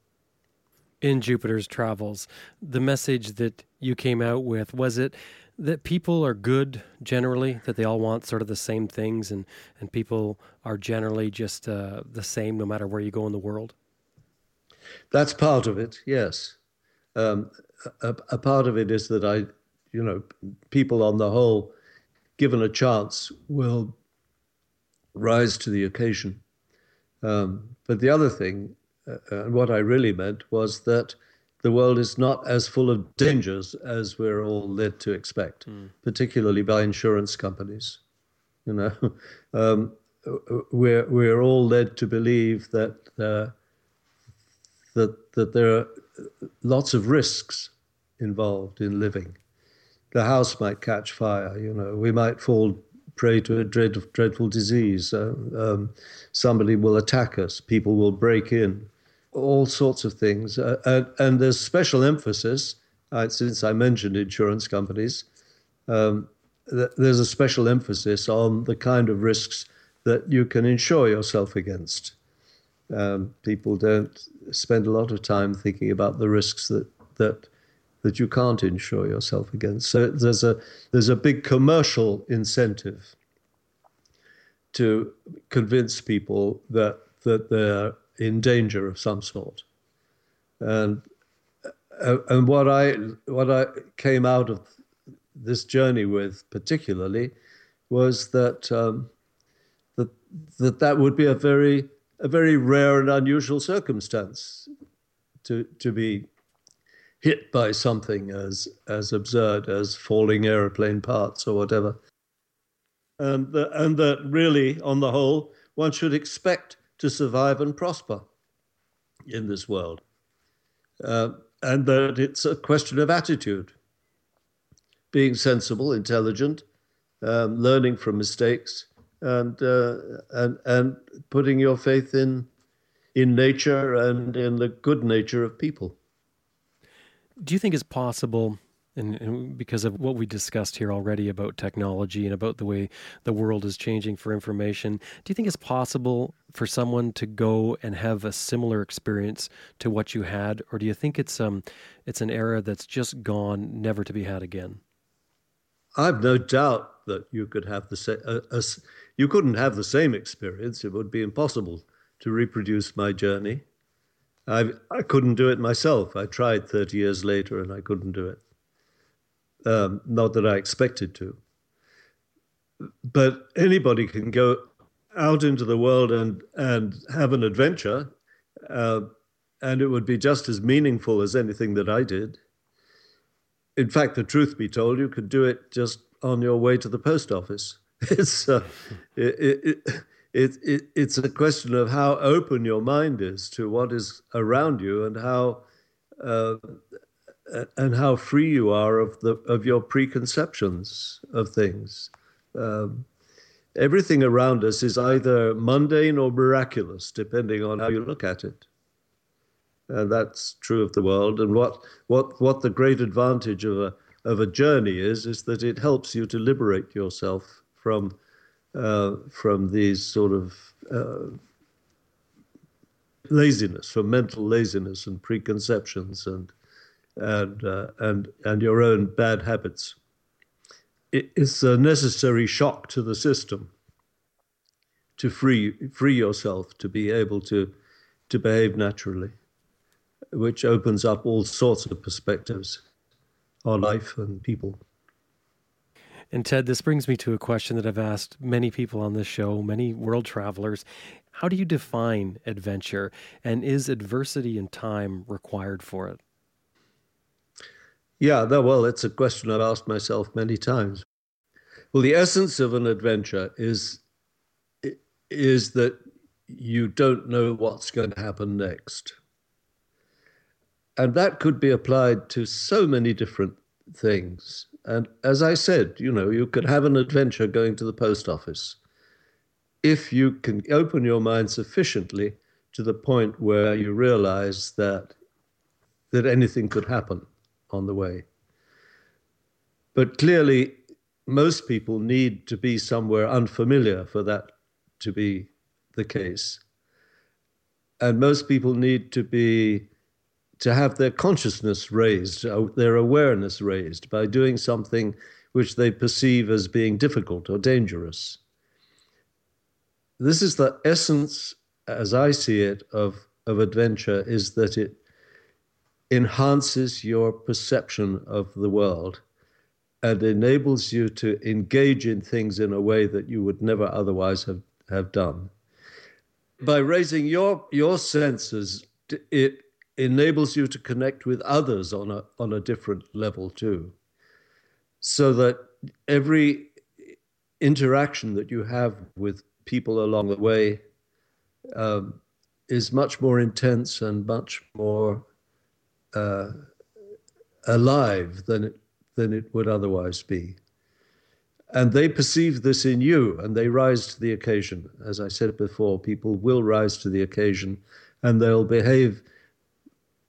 in Jupiter's travels, the message that you came out with was it that people are good generally, that they all want sort of the same things, and and people are generally just uh, the same no matter where you go in the world. That's part of it, yes. Um, a, a part of it is that I, you know, people on the whole, given a chance, will rise to the occasion. Um, but the other thing uh, and what I really meant was that the world is not as full of dangers as we're all led to expect, mm. particularly by insurance companies. You know, um, we're we're all led to believe that uh, that that there are lots of risks involved in living. The house might catch fire. You know, we might fall prey to a dread, dreadful disease. Uh, um, somebody will attack us. People will break in all sorts of things. Uh, and, and, there's special emphasis, uh, since I mentioned insurance companies, um, th- there's a special emphasis on the kind of risks that you can insure yourself against. Um, people don't spend a lot of time thinking about the risks that, that that you can't insure yourself against. So there's a there's a big commercial incentive to convince people that that they're in danger of some sort. And uh, and what I what I came out of this journey with particularly was that um, that that that would be a very a very rare and unusual circumstance to to be hit by something as as absurd as falling aeroplane parts or whatever. And and that really, on the whole, one should expect to survive and prosper in this world. Uh, and that it's a question of attitude, being sensible, intelligent, um, learning from mistakes, and, uh, and, and putting your faith in, in nature and in the good nature of people. Do you think it's possible? And, and, because of what we discussed here already about technology and about the way the world is changing for information, do you think it's possible for someone to go and have a similar experience to what you had, or do you think it's um it's an era that's just gone, never to be had again? I've no doubt that you could have the same. Uh, uh, you couldn't have the same experience. It would be impossible to reproduce my journey. I I couldn't do it myself. I tried 30 years later, and I couldn't do it. Um, not that I expected to. But anybody can go out into the world and and have an adventure, uh, and it would be just as meaningful as anything that I did in fact, the truth be told, you could do it just on your way to the post office. It's uh, it, it, it, it, it's a question of how open your mind is to what is around you and how uh, and how free you are of the of your preconceptions of things. Um, everything around us is either mundane or miraculous, depending on how you look at it. And that's true of the world. And what, what, what the great advantage of a, of a journey is, is that it helps you to liberate yourself from, uh, from these sort of uh, laziness, from mental laziness and preconceptions and, and, uh, and, and your own bad habits. It's a necessary shock to the system to free, free yourself to be able to, to behave naturally which opens up all sorts of perspectives on life and people. And Ted, this brings me to a question that I've asked many people on this show, many world travelers. How do you define adventure, and is adversity and time required for it? Yeah, well, it's a question I've asked myself many times. Well, the essence of an adventure is is that you don't know what's going to happen next. And that could be applied to so many different things. And as I said, you know, you could have an adventure going to the post office if you can open your mind sufficiently to the point where you realize that that anything could happen on the way. But clearly, most people need to be somewhere unfamiliar for that to be the case. And most people need to be to have their consciousness raised, uh, their awareness raised by doing something which they perceive as being difficult or dangerous. This is the essence, as I see it, of, of adventure, is that it enhances your perception of the world and enables you to engage in things in a way that you would never otherwise have, have done. By raising your, your senses, it enables you to connect with others on a on a different level too. So that every interaction that you have with people along the way um, is much more intense and much more uh, alive than it than it would otherwise be. And they perceive this in you and they rise to the occasion. As i said before people will rise to the occasion and they'll behave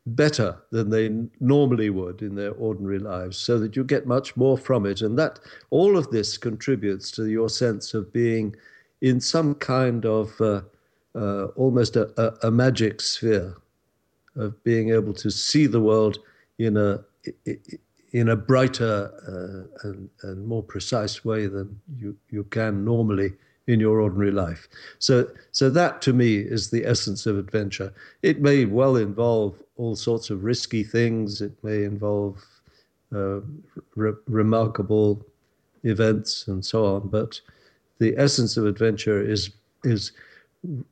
better than they normally would in their ordinary lives so that you get much more from it. And that all of this contributes to your sense of being in some kind of uh, uh, almost a, a, a, magic sphere of being able to see the world in a in a brighter uh, and, and more precise way than you, you can normally in your ordinary life. So, so that to me is the essence of adventure. It may well involve all sorts of risky things. It may involve uh, re- remarkable events and so on. But the essence of adventure is is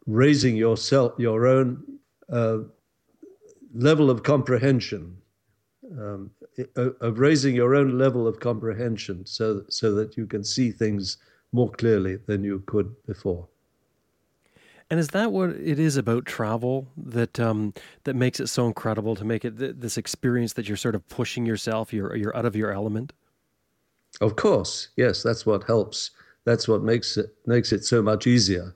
raising yourself, your own uh, level of comprehension, um, of raising your own level of comprehension, so so that you can see things more clearly than you could before. And is that what it is about travel that um, that makes it so incredible to make it th- this experience that you're sort of pushing yourself, you're you're out of your element? Of course, yes. That's what helps. That's what makes it makes it so much easier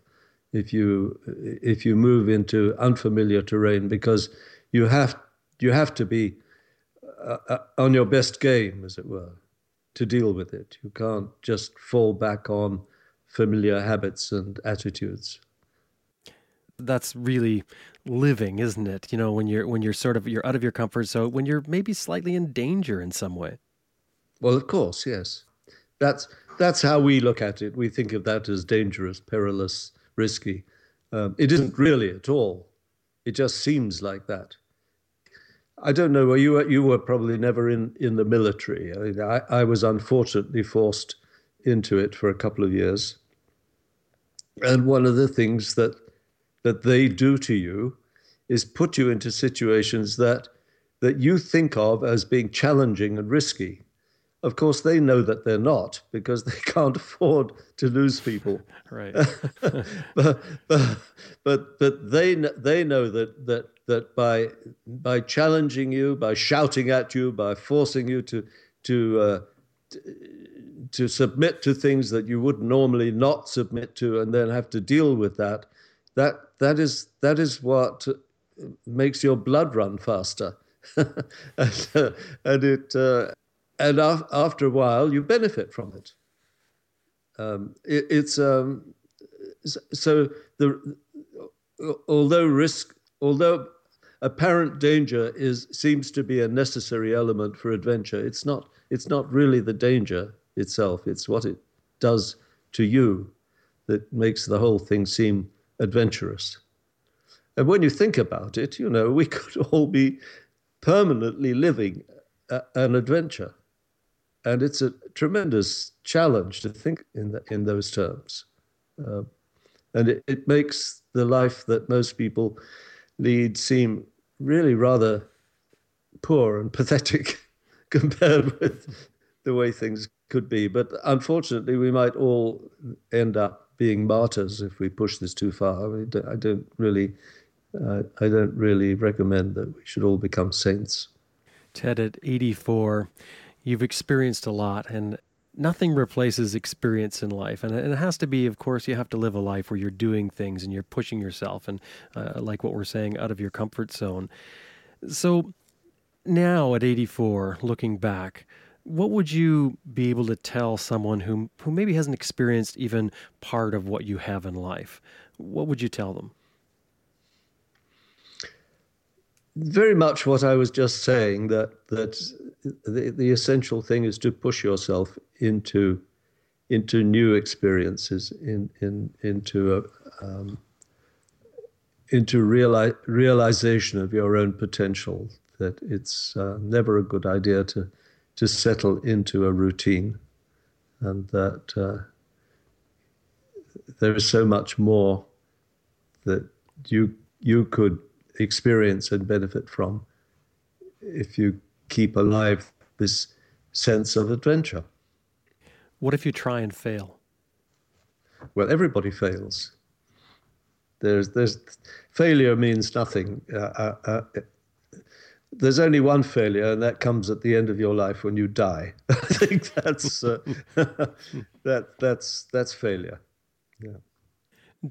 if you if you move into unfamiliar terrain because you have you have to be uh, uh, on your best game, as it were, to deal with it. You can't just fall back on familiar habits and attitudes. That's really living, isn't it? You know, when you're when you're sort of you're out of your comfort zone, when you're maybe slightly in danger in some way. Well, of course, yes. That's that's how we look at it. We think of that as dangerous, perilous, risky. Um, it isn't really at all. It just seems like that. I don't know. You were, you were probably never in, in the military. I, mean, I, I was unfortunately forced into it for a couple of years. And one of the things that that they do to you is put you into situations that that you think of as being challenging and risky. Of course, they know that they're not because they can't afford to lose people. right. but, but but but they they know that that that by by challenging you, by shouting at you, by forcing you to to uh, to submit to things that you would normally not submit to, and then have to deal with that, that that is that is what makes your blood run faster, and, uh, and, it uh, and af- after a while you benefit from it. Um, it it's um, so the although risk although apparent danger is seems to be a necessary element for adventure. It's not. It's not really the danger itself. It's what it does to you that makes the whole thing seem adventurous. And when you think about it, you know, we could all be permanently living a, an adventure. And it's a tremendous challenge to think in, the, in those terms. Uh, and it, it makes the life that most people lead seem really rather poor and pathetic compared with the way things could be. But unfortunately, we might all end up being martyrs if we push this too far. I, mean, I don't really, uh, I don't really recommend that we should all become saints. Ted, at 84, you've experienced a lot, and nothing replaces experience in life. And, it has to be, of course, you have to live a life where you're doing things and you're pushing yourself, and uh, like what we're saying, out of your comfort zone. So now at 84, looking back, what would you be able to tell someone who, who maybe hasn't experienced even part of what you have in life? What would you tell them? Very much what I was just saying that that the, the essential thing is to push yourself into into new experiences in in into a, um, into reali- realization of your own potential that it's uh, never a good idea to to settle into a routine and that uh, there is so much more that you you could experience and benefit from if you keep alive this sense of adventure. What if you try and fail? Well, everybody fails. There's, there's failure means nothing. Uh, uh, uh, there's only one failure, and that comes at the end of your life when you die. I think that's uh, that that's that's failure. Yeah.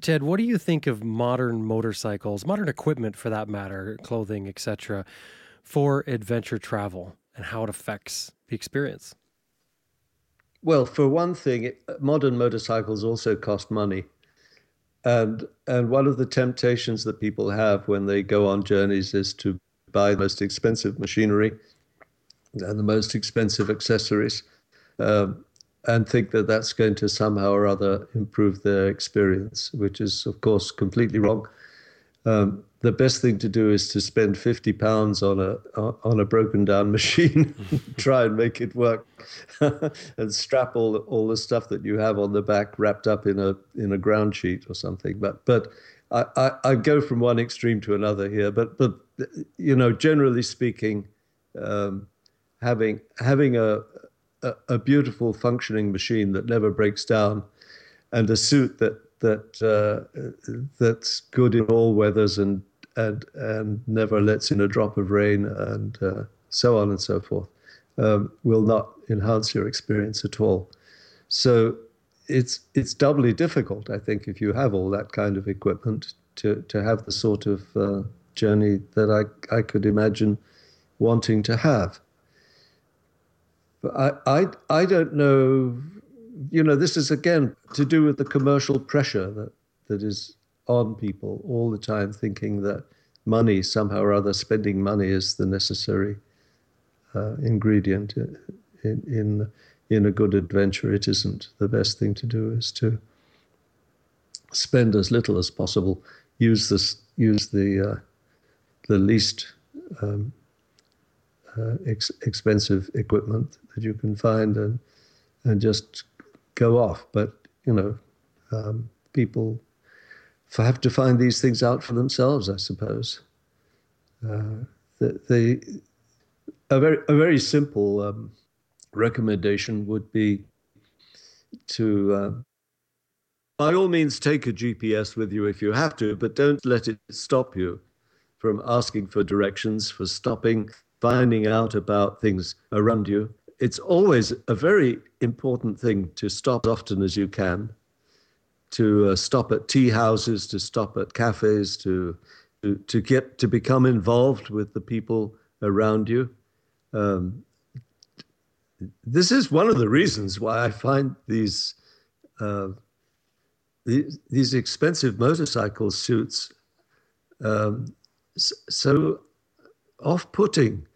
Ted, what do you think of modern motorcycles, modern equipment for that matter, clothing, etc., for adventure travel and how it affects the experience? Well, for one thing, modern motorcycles also cost money. And and one of the temptations that people have when they go on journeys is to buy the most expensive machinery and the most expensive accessories. Um, and think that that's going to somehow or other improve their experience, which is, of course, completely wrong. Um, the best thing to do is to spend 50 pounds on a on a broken down machine try and make it work and strap all all the stuff that you have on the back wrapped up in a in a ground sheet or something but but I, I, I go from one extreme to another here but but you know generally speaking um, having having a, a, a beautiful functioning machine that never breaks down and a suit that that uh, that's good in all weathers and and and never lets in a drop of rain and uh, so on and so forth um, will not enhance your experience at all. So it's it's doubly difficult, I think, if you have all that kind of equipment to to have the sort of uh, journey that I I could imagine wanting to have. But I, I, I don't know. You know, this is again to do with the commercial pressure that, that is on people all the time, thinking that money, somehow or other, spending money is the necessary uh, ingredient in, in, in a good adventure. It isn't. The best thing to do is to spend as little as possible. Use this. Use the uh, the least um, uh, ex- expensive equipment that you can find, and and just go off. But you know, um, people have to find these things out for themselves, I suppose. Uh, the, the, a very a very simple um, recommendation would be to uh, by all means take a GPS with you if you have to, but don't let it stop you from asking for directions, for stopping, finding out about things around you. It's always a very important thing to stop as often as you can, to uh, stop at tea houses, to stop at cafes, to, to, to get to become involved with the people around you. Um, this is one of the reasons why I find these uh, these, these expensive motorcycle suits um, so off-putting.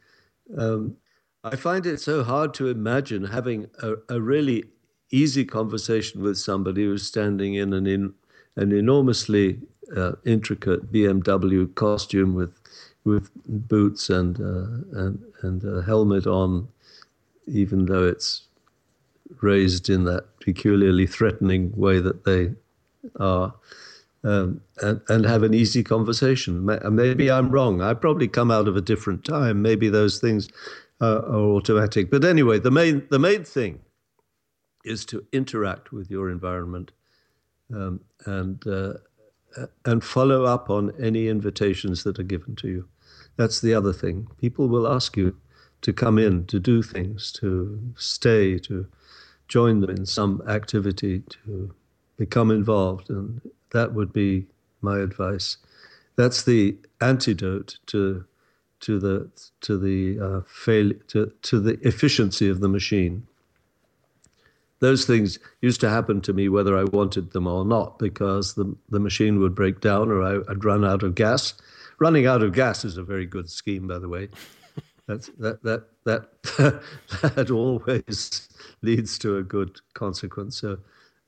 Um, I find it so hard to imagine having a, a, really easy conversation with somebody who's standing in an in, an enormously uh, intricate BMW costume with with boots and uh, and and a helmet on, even though it's raised in that peculiarly threatening way that they are um, and, and have an easy conversation. Maybe I'm wrong. I probably come out of a different time. Maybe those things uh, are automatic. But anyway, the main the main thing is to interact with your environment um, and uh, and follow up on any invitations that are given to you. That's the other thing. People will ask you to come in, to do things, to stay, to join them in some activity, to become involved, and that would be my advice. That's the antidote to to the to the uh, fail to to the efficiency of the machine. Those things used to happen to me whether I wanted them or not, because the the machine would break down or I, would run out of gas. Running out of gas is a very good scheme, by the way. That's, that that that that always leads to a good consequence. So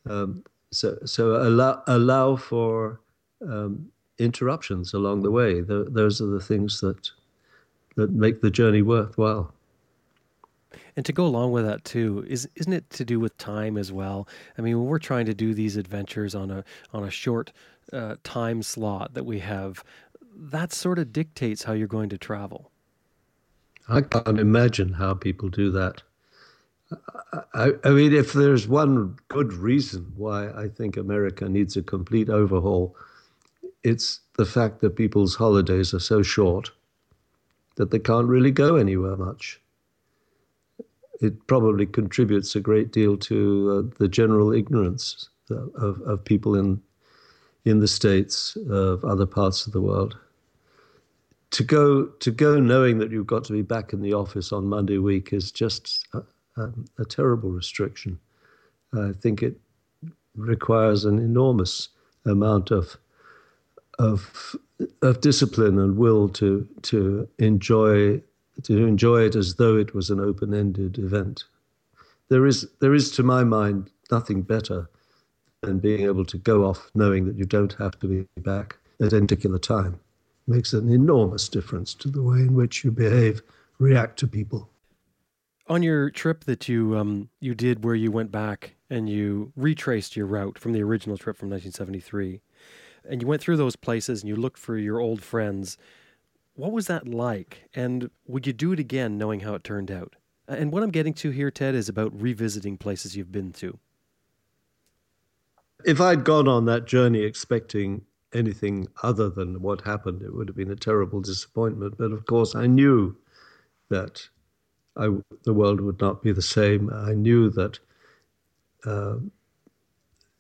um, so so allow allow for um, interruptions along the way. The, those are the things that that make the journey worthwhile. And to go along with that too, is isn't it to do with time as well? I mean, when we're trying to do these adventures on a on a short uh, time slot that we have, that sort of dictates how you're going to travel. I can't imagine how people do that. I, I, mean, if there's one good reason why I think America needs a complete overhaul, it's the fact that people's holidays are so short that they can't really go anywhere much. It probably contributes a great deal to uh, the general ignorance of, of people in in the states of other parts of the world. To go to go knowing that you've got to be back in the office on Monday week is just um, a terrible restriction. I think it requires an enormous amount of of of discipline and will to to enjoy to enjoy it as though it was an open-ended event. There is there is to my mind nothing better than being able to go off knowing that you don't have to be back at any particular time. It makes an enormous difference to the way in which you behave, react to people on your trip that you um, you did where you went back and you retraced your route from the original trip from 1973 and you went through those places and you looked for your old friends what was that like? And would you do it again knowing how it turned out? And what i'm getting to here ted is about revisiting places you've been to. If i'd gone on that journey expecting anything other than what happened it would have been a terrible disappointment. But of course i knew that I, the world would not be the same. I knew that uh,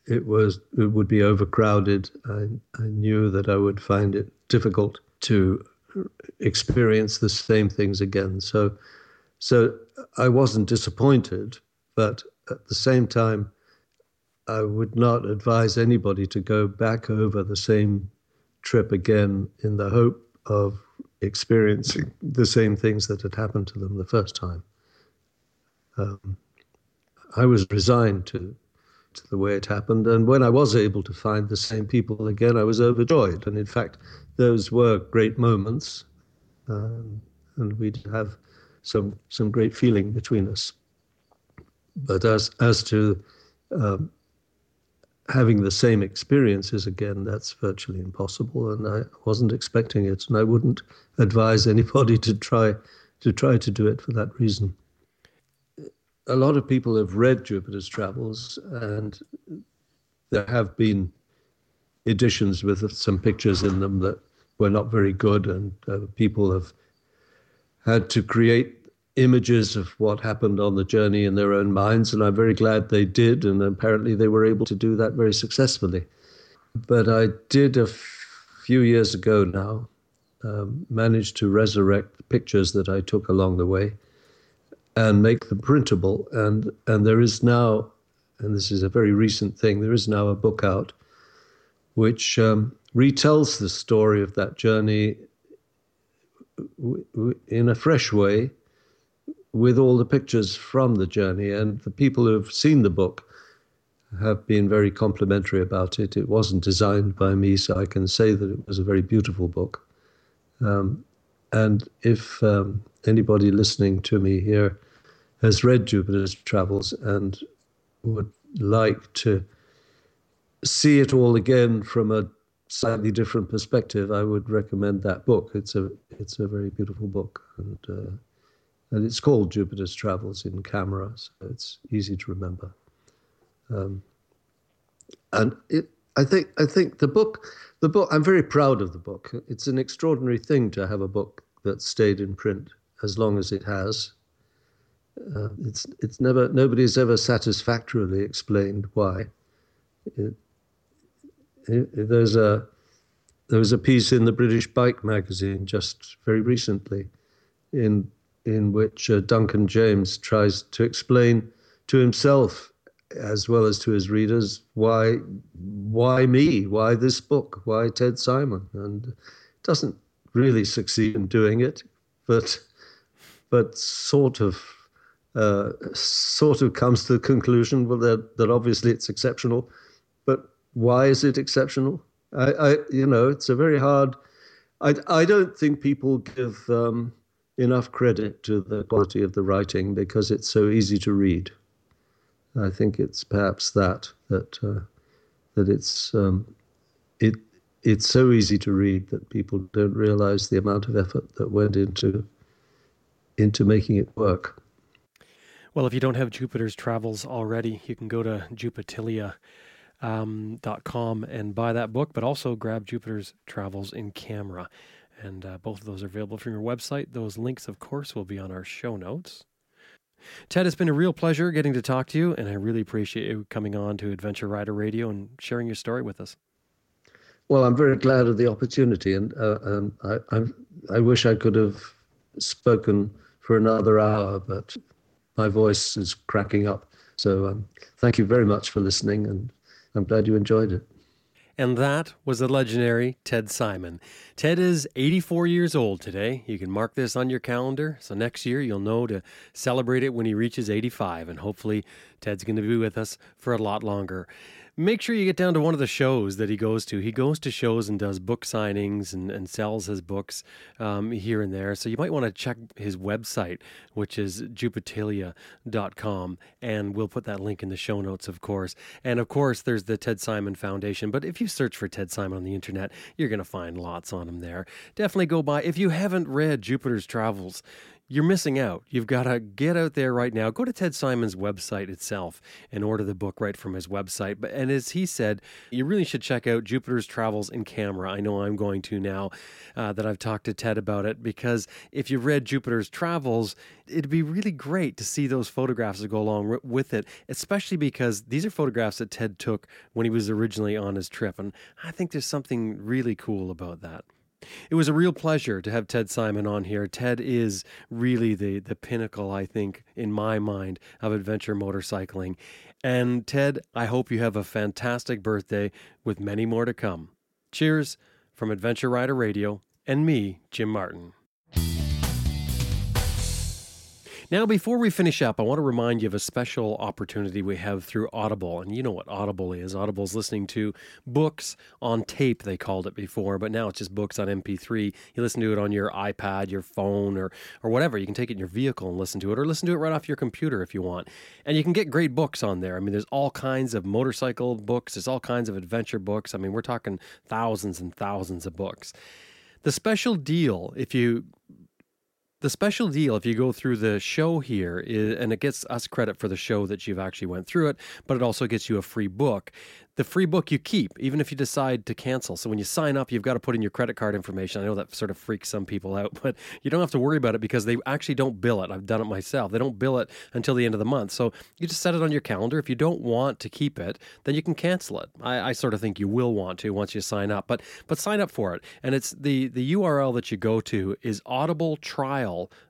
it was it would be overcrowded. I, I knew that I would find it difficult to experience the same things again. So, So I wasn't disappointed, but at the same time, I would not advise anybody to go back over the same trip again in the hope of experiencing the same things that had happened to them the first time. Um, I was resigned to to the way it happened, and when I was able to find the same people again, I was overjoyed. And in fact, those were great moments, um, and we'd have some some great feeling between us. But as as to um, having the same experiences again, that's virtually impossible, and I wasn't expecting it, and I wouldn't advise anybody to try to try to do it for that reason. A lot of people have read Jupiter's Travels, and there have been editions with some pictures in them that were not very good, and uh, people have had to create images of what happened on the journey in their own minds, and I'm very glad they did, and apparently they were able to do that very successfully. But I did a few years ago now um, manage to resurrect pictures that I took along the way and make them printable, and and there is now, and this is a very recent thing, there is now a book out which um, retells the story of that journey w- w- in a fresh way with all the pictures from the journey. And the people who've seen the book have been very complimentary about it. It wasn't designed by me, so I can say that it was a very beautiful book. Um, and if um, anybody listening to me here has read Jupiter's Travels and would like to see it all again from a slightly different perspective, I would recommend that book. It's a it's a very beautiful book, and uh, and it's called Jupiter's Travels in Camera, so it's easy to remember. Um, and it, I think, I think the book, the book. I'm very proud of the book. It's an extraordinary thing to have a book that stayed in print as long as it has. Uh, it's, it's never, nobody's ever satisfactorily explained why. It, it, there's a, there was a piece in the British Bike magazine just very recently, in in which uh, Duncan James tries to explain to himself as well as to his readers why why me? Why this book? Why ted simon? And doesn't really succeed in doing it but but sort of uh, sort of comes to the conclusion well that, that obviously it's exceptional. But why is it exceptional? I, I you know it's a very hard I, I don't think people give um, enough credit to the quality of the writing because it's so easy to read. I think it's perhaps that that uh, that it's um, it it's so easy to read that people don't realize the amount of effort that went into into making it work. Well, if you don't have Jupiter's Travels already, you can go to Jupitalia. Um, .com and buy that book, but also grab Jupiter's Travels in Camera. And uh, both of those are available from your website. Those links, of course, will be on our show notes. Ted, it's been a real pleasure getting to talk to you, and I really appreciate you coming on to Adventure Rider Radio and sharing your story with us. Well, I'm very glad of the opportunity, and uh, um, I, I, I wish I could have spoken for another hour, but my voice is cracking up. So um, thank you very much for listening, and I'm glad you enjoyed it. And that was the legendary Ted Simon. Ted is 84 years old today. You can mark this on your calendar. So next year you'll know to celebrate it when he reaches 85. And hopefully, Ted's going to be with us for a lot longer make sure you get down to one of the shows that he goes to. He goes to shows and does book signings and, and sells his books um, here and there. So you might want to check his website, which is jupitalia.com. And we'll put that link in the show notes, of course. And of course, there's the Ted Simon Foundation. But if you search for Ted Simon on the internet, you're going to find lots on him there. Definitely go by. If you haven't read Jupiter's Travels, you're missing out. You've got to get out there right now. Go to Ted Simon's website itself and order the book right from his website. But and as he said, you really should check out Jupiter's Travels in Camera. I know I'm going to now uh, that I've talked to Ted about it because if you've read Jupiter's Travels, it'd be really great to see those photographs that go along with it, especially because these are photographs that Ted took when he was originally on his trip, and I think there's something really cool about that. It was a real pleasure to have Ted Simon on here. Ted is really the the pinnacle, I think, in my mind, of adventure motorcycling. And Ted, I hope you have a fantastic birthday with many more to come. Cheers from Adventure Rider Radio and me, Jim Martin. Now, before we finish up, I want to remind you of a special opportunity we have through Audible. And you know what Audible is Audible's listening to books on tape, they called it before, but now it's just books on MP3. You listen to it on your iPad, your phone, or, or whatever. You can take it in your vehicle and listen to it, or listen to it right off your computer if you want. And you can get great books on there. I mean, there's all kinds of motorcycle books, there's all kinds of adventure books. I mean, we're talking thousands and thousands of books. The special deal, if you the special deal, if you go through the show here, is, and it gets us credit for the show that you've actually went through it, but it also gets you a free book the free book you keep, even if you decide to cancel. So when you sign up, you've got to put in your credit card information. I know that sort of freaks some people out, but you don't have to worry about it because they actually don't bill it. I've done it myself. They don't bill it until the end of the month. So you just set it on your calendar. If you don't want to keep it, then you can cancel it. I, I sort of think you will want to once you sign up, but but sign up for it. And it's the the URL that you go to is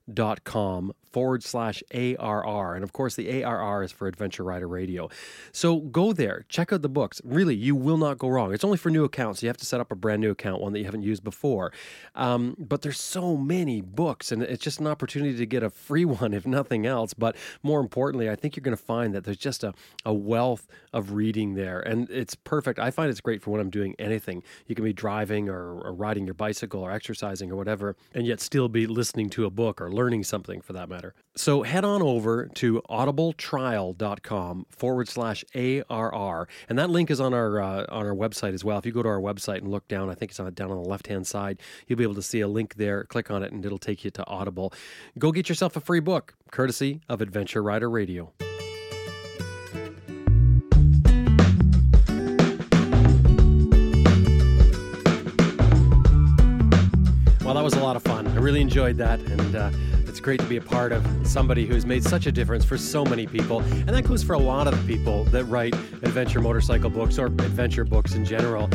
audibletrial.com forward slash ARR. And of course, the ARR is for Adventure Rider Radio. So go there, check out the books. Really, you will not go wrong. It's only for new accounts. So you have to set up a brand new account, one that you haven't used before. Um, but there's so many books, and it's just an opportunity to get a free one, if nothing else. But more importantly, I think you're going to find that there's just a, a wealth of reading there. And it's perfect. I find it's great for when I'm doing anything. You can be driving or, or riding your bicycle or exercising or whatever, and yet still be listening to a book or learning something for that matter. So head on over to audibletrial.com forward slash ARR. And that link is on our uh, on our website as well. If you go to our website and look down, I think it's on, down on the left hand side, you'll be able to see a link there. Click on it and it'll take you to Audible. Go get yourself a free book, courtesy of Adventure Rider Radio. That was a lot of fun. I really enjoyed that. And, uh, it's great to be a part of somebody who's made such a difference for so many people. And that goes for a lot of the people that write adventure motorcycle books or adventure books in general.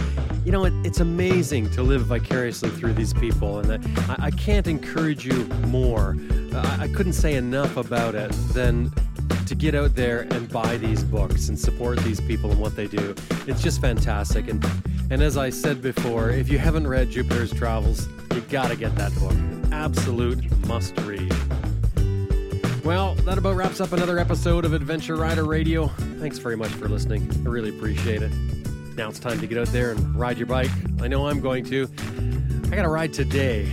You know, it, it's amazing to live vicariously through these people. And I, I can't encourage you more. I, I couldn't say enough about it than to get out there and buy these books and support these people and what they do. It's just fantastic. And and as I said before, if you haven't read Jupiter's Travels, you gotta get that book. Absolute must read. Well, that about wraps up another episode of Adventure Rider Radio. Thanks very much for listening. I really appreciate it. Now it's time to get out there and ride your bike. I know I'm going to. I got to ride today.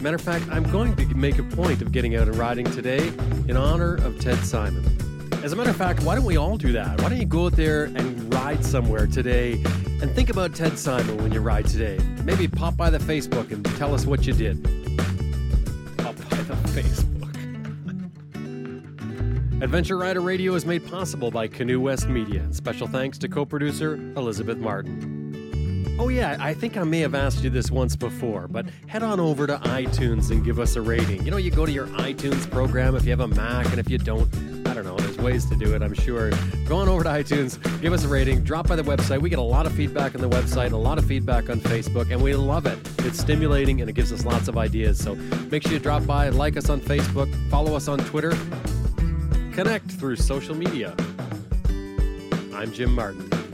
Matter of fact, I'm going to make a point of getting out and riding today in honor of Ted Simon. As a matter of fact, why don't we all do that? Why don't you go out there and ride somewhere today and think about Ted Simon when you ride today? Maybe pop by the Facebook and tell us what you did. Pop by the Facebook. Adventure Rider Radio is made possible by Canoe West Media. Special thanks to co producer Elizabeth Martin. Oh, yeah, I think I may have asked you this once before, but head on over to iTunes and give us a rating. You know, you go to your iTunes program if you have a Mac, and if you don't, I don't know, there's ways to do it, I'm sure. Go on over to iTunes, give us a rating, drop by the website. We get a lot of feedback on the website, a lot of feedback on Facebook, and we love it. It's stimulating and it gives us lots of ideas. So make sure you drop by like us on Facebook, follow us on Twitter, connect through social media. I'm Jim Martin.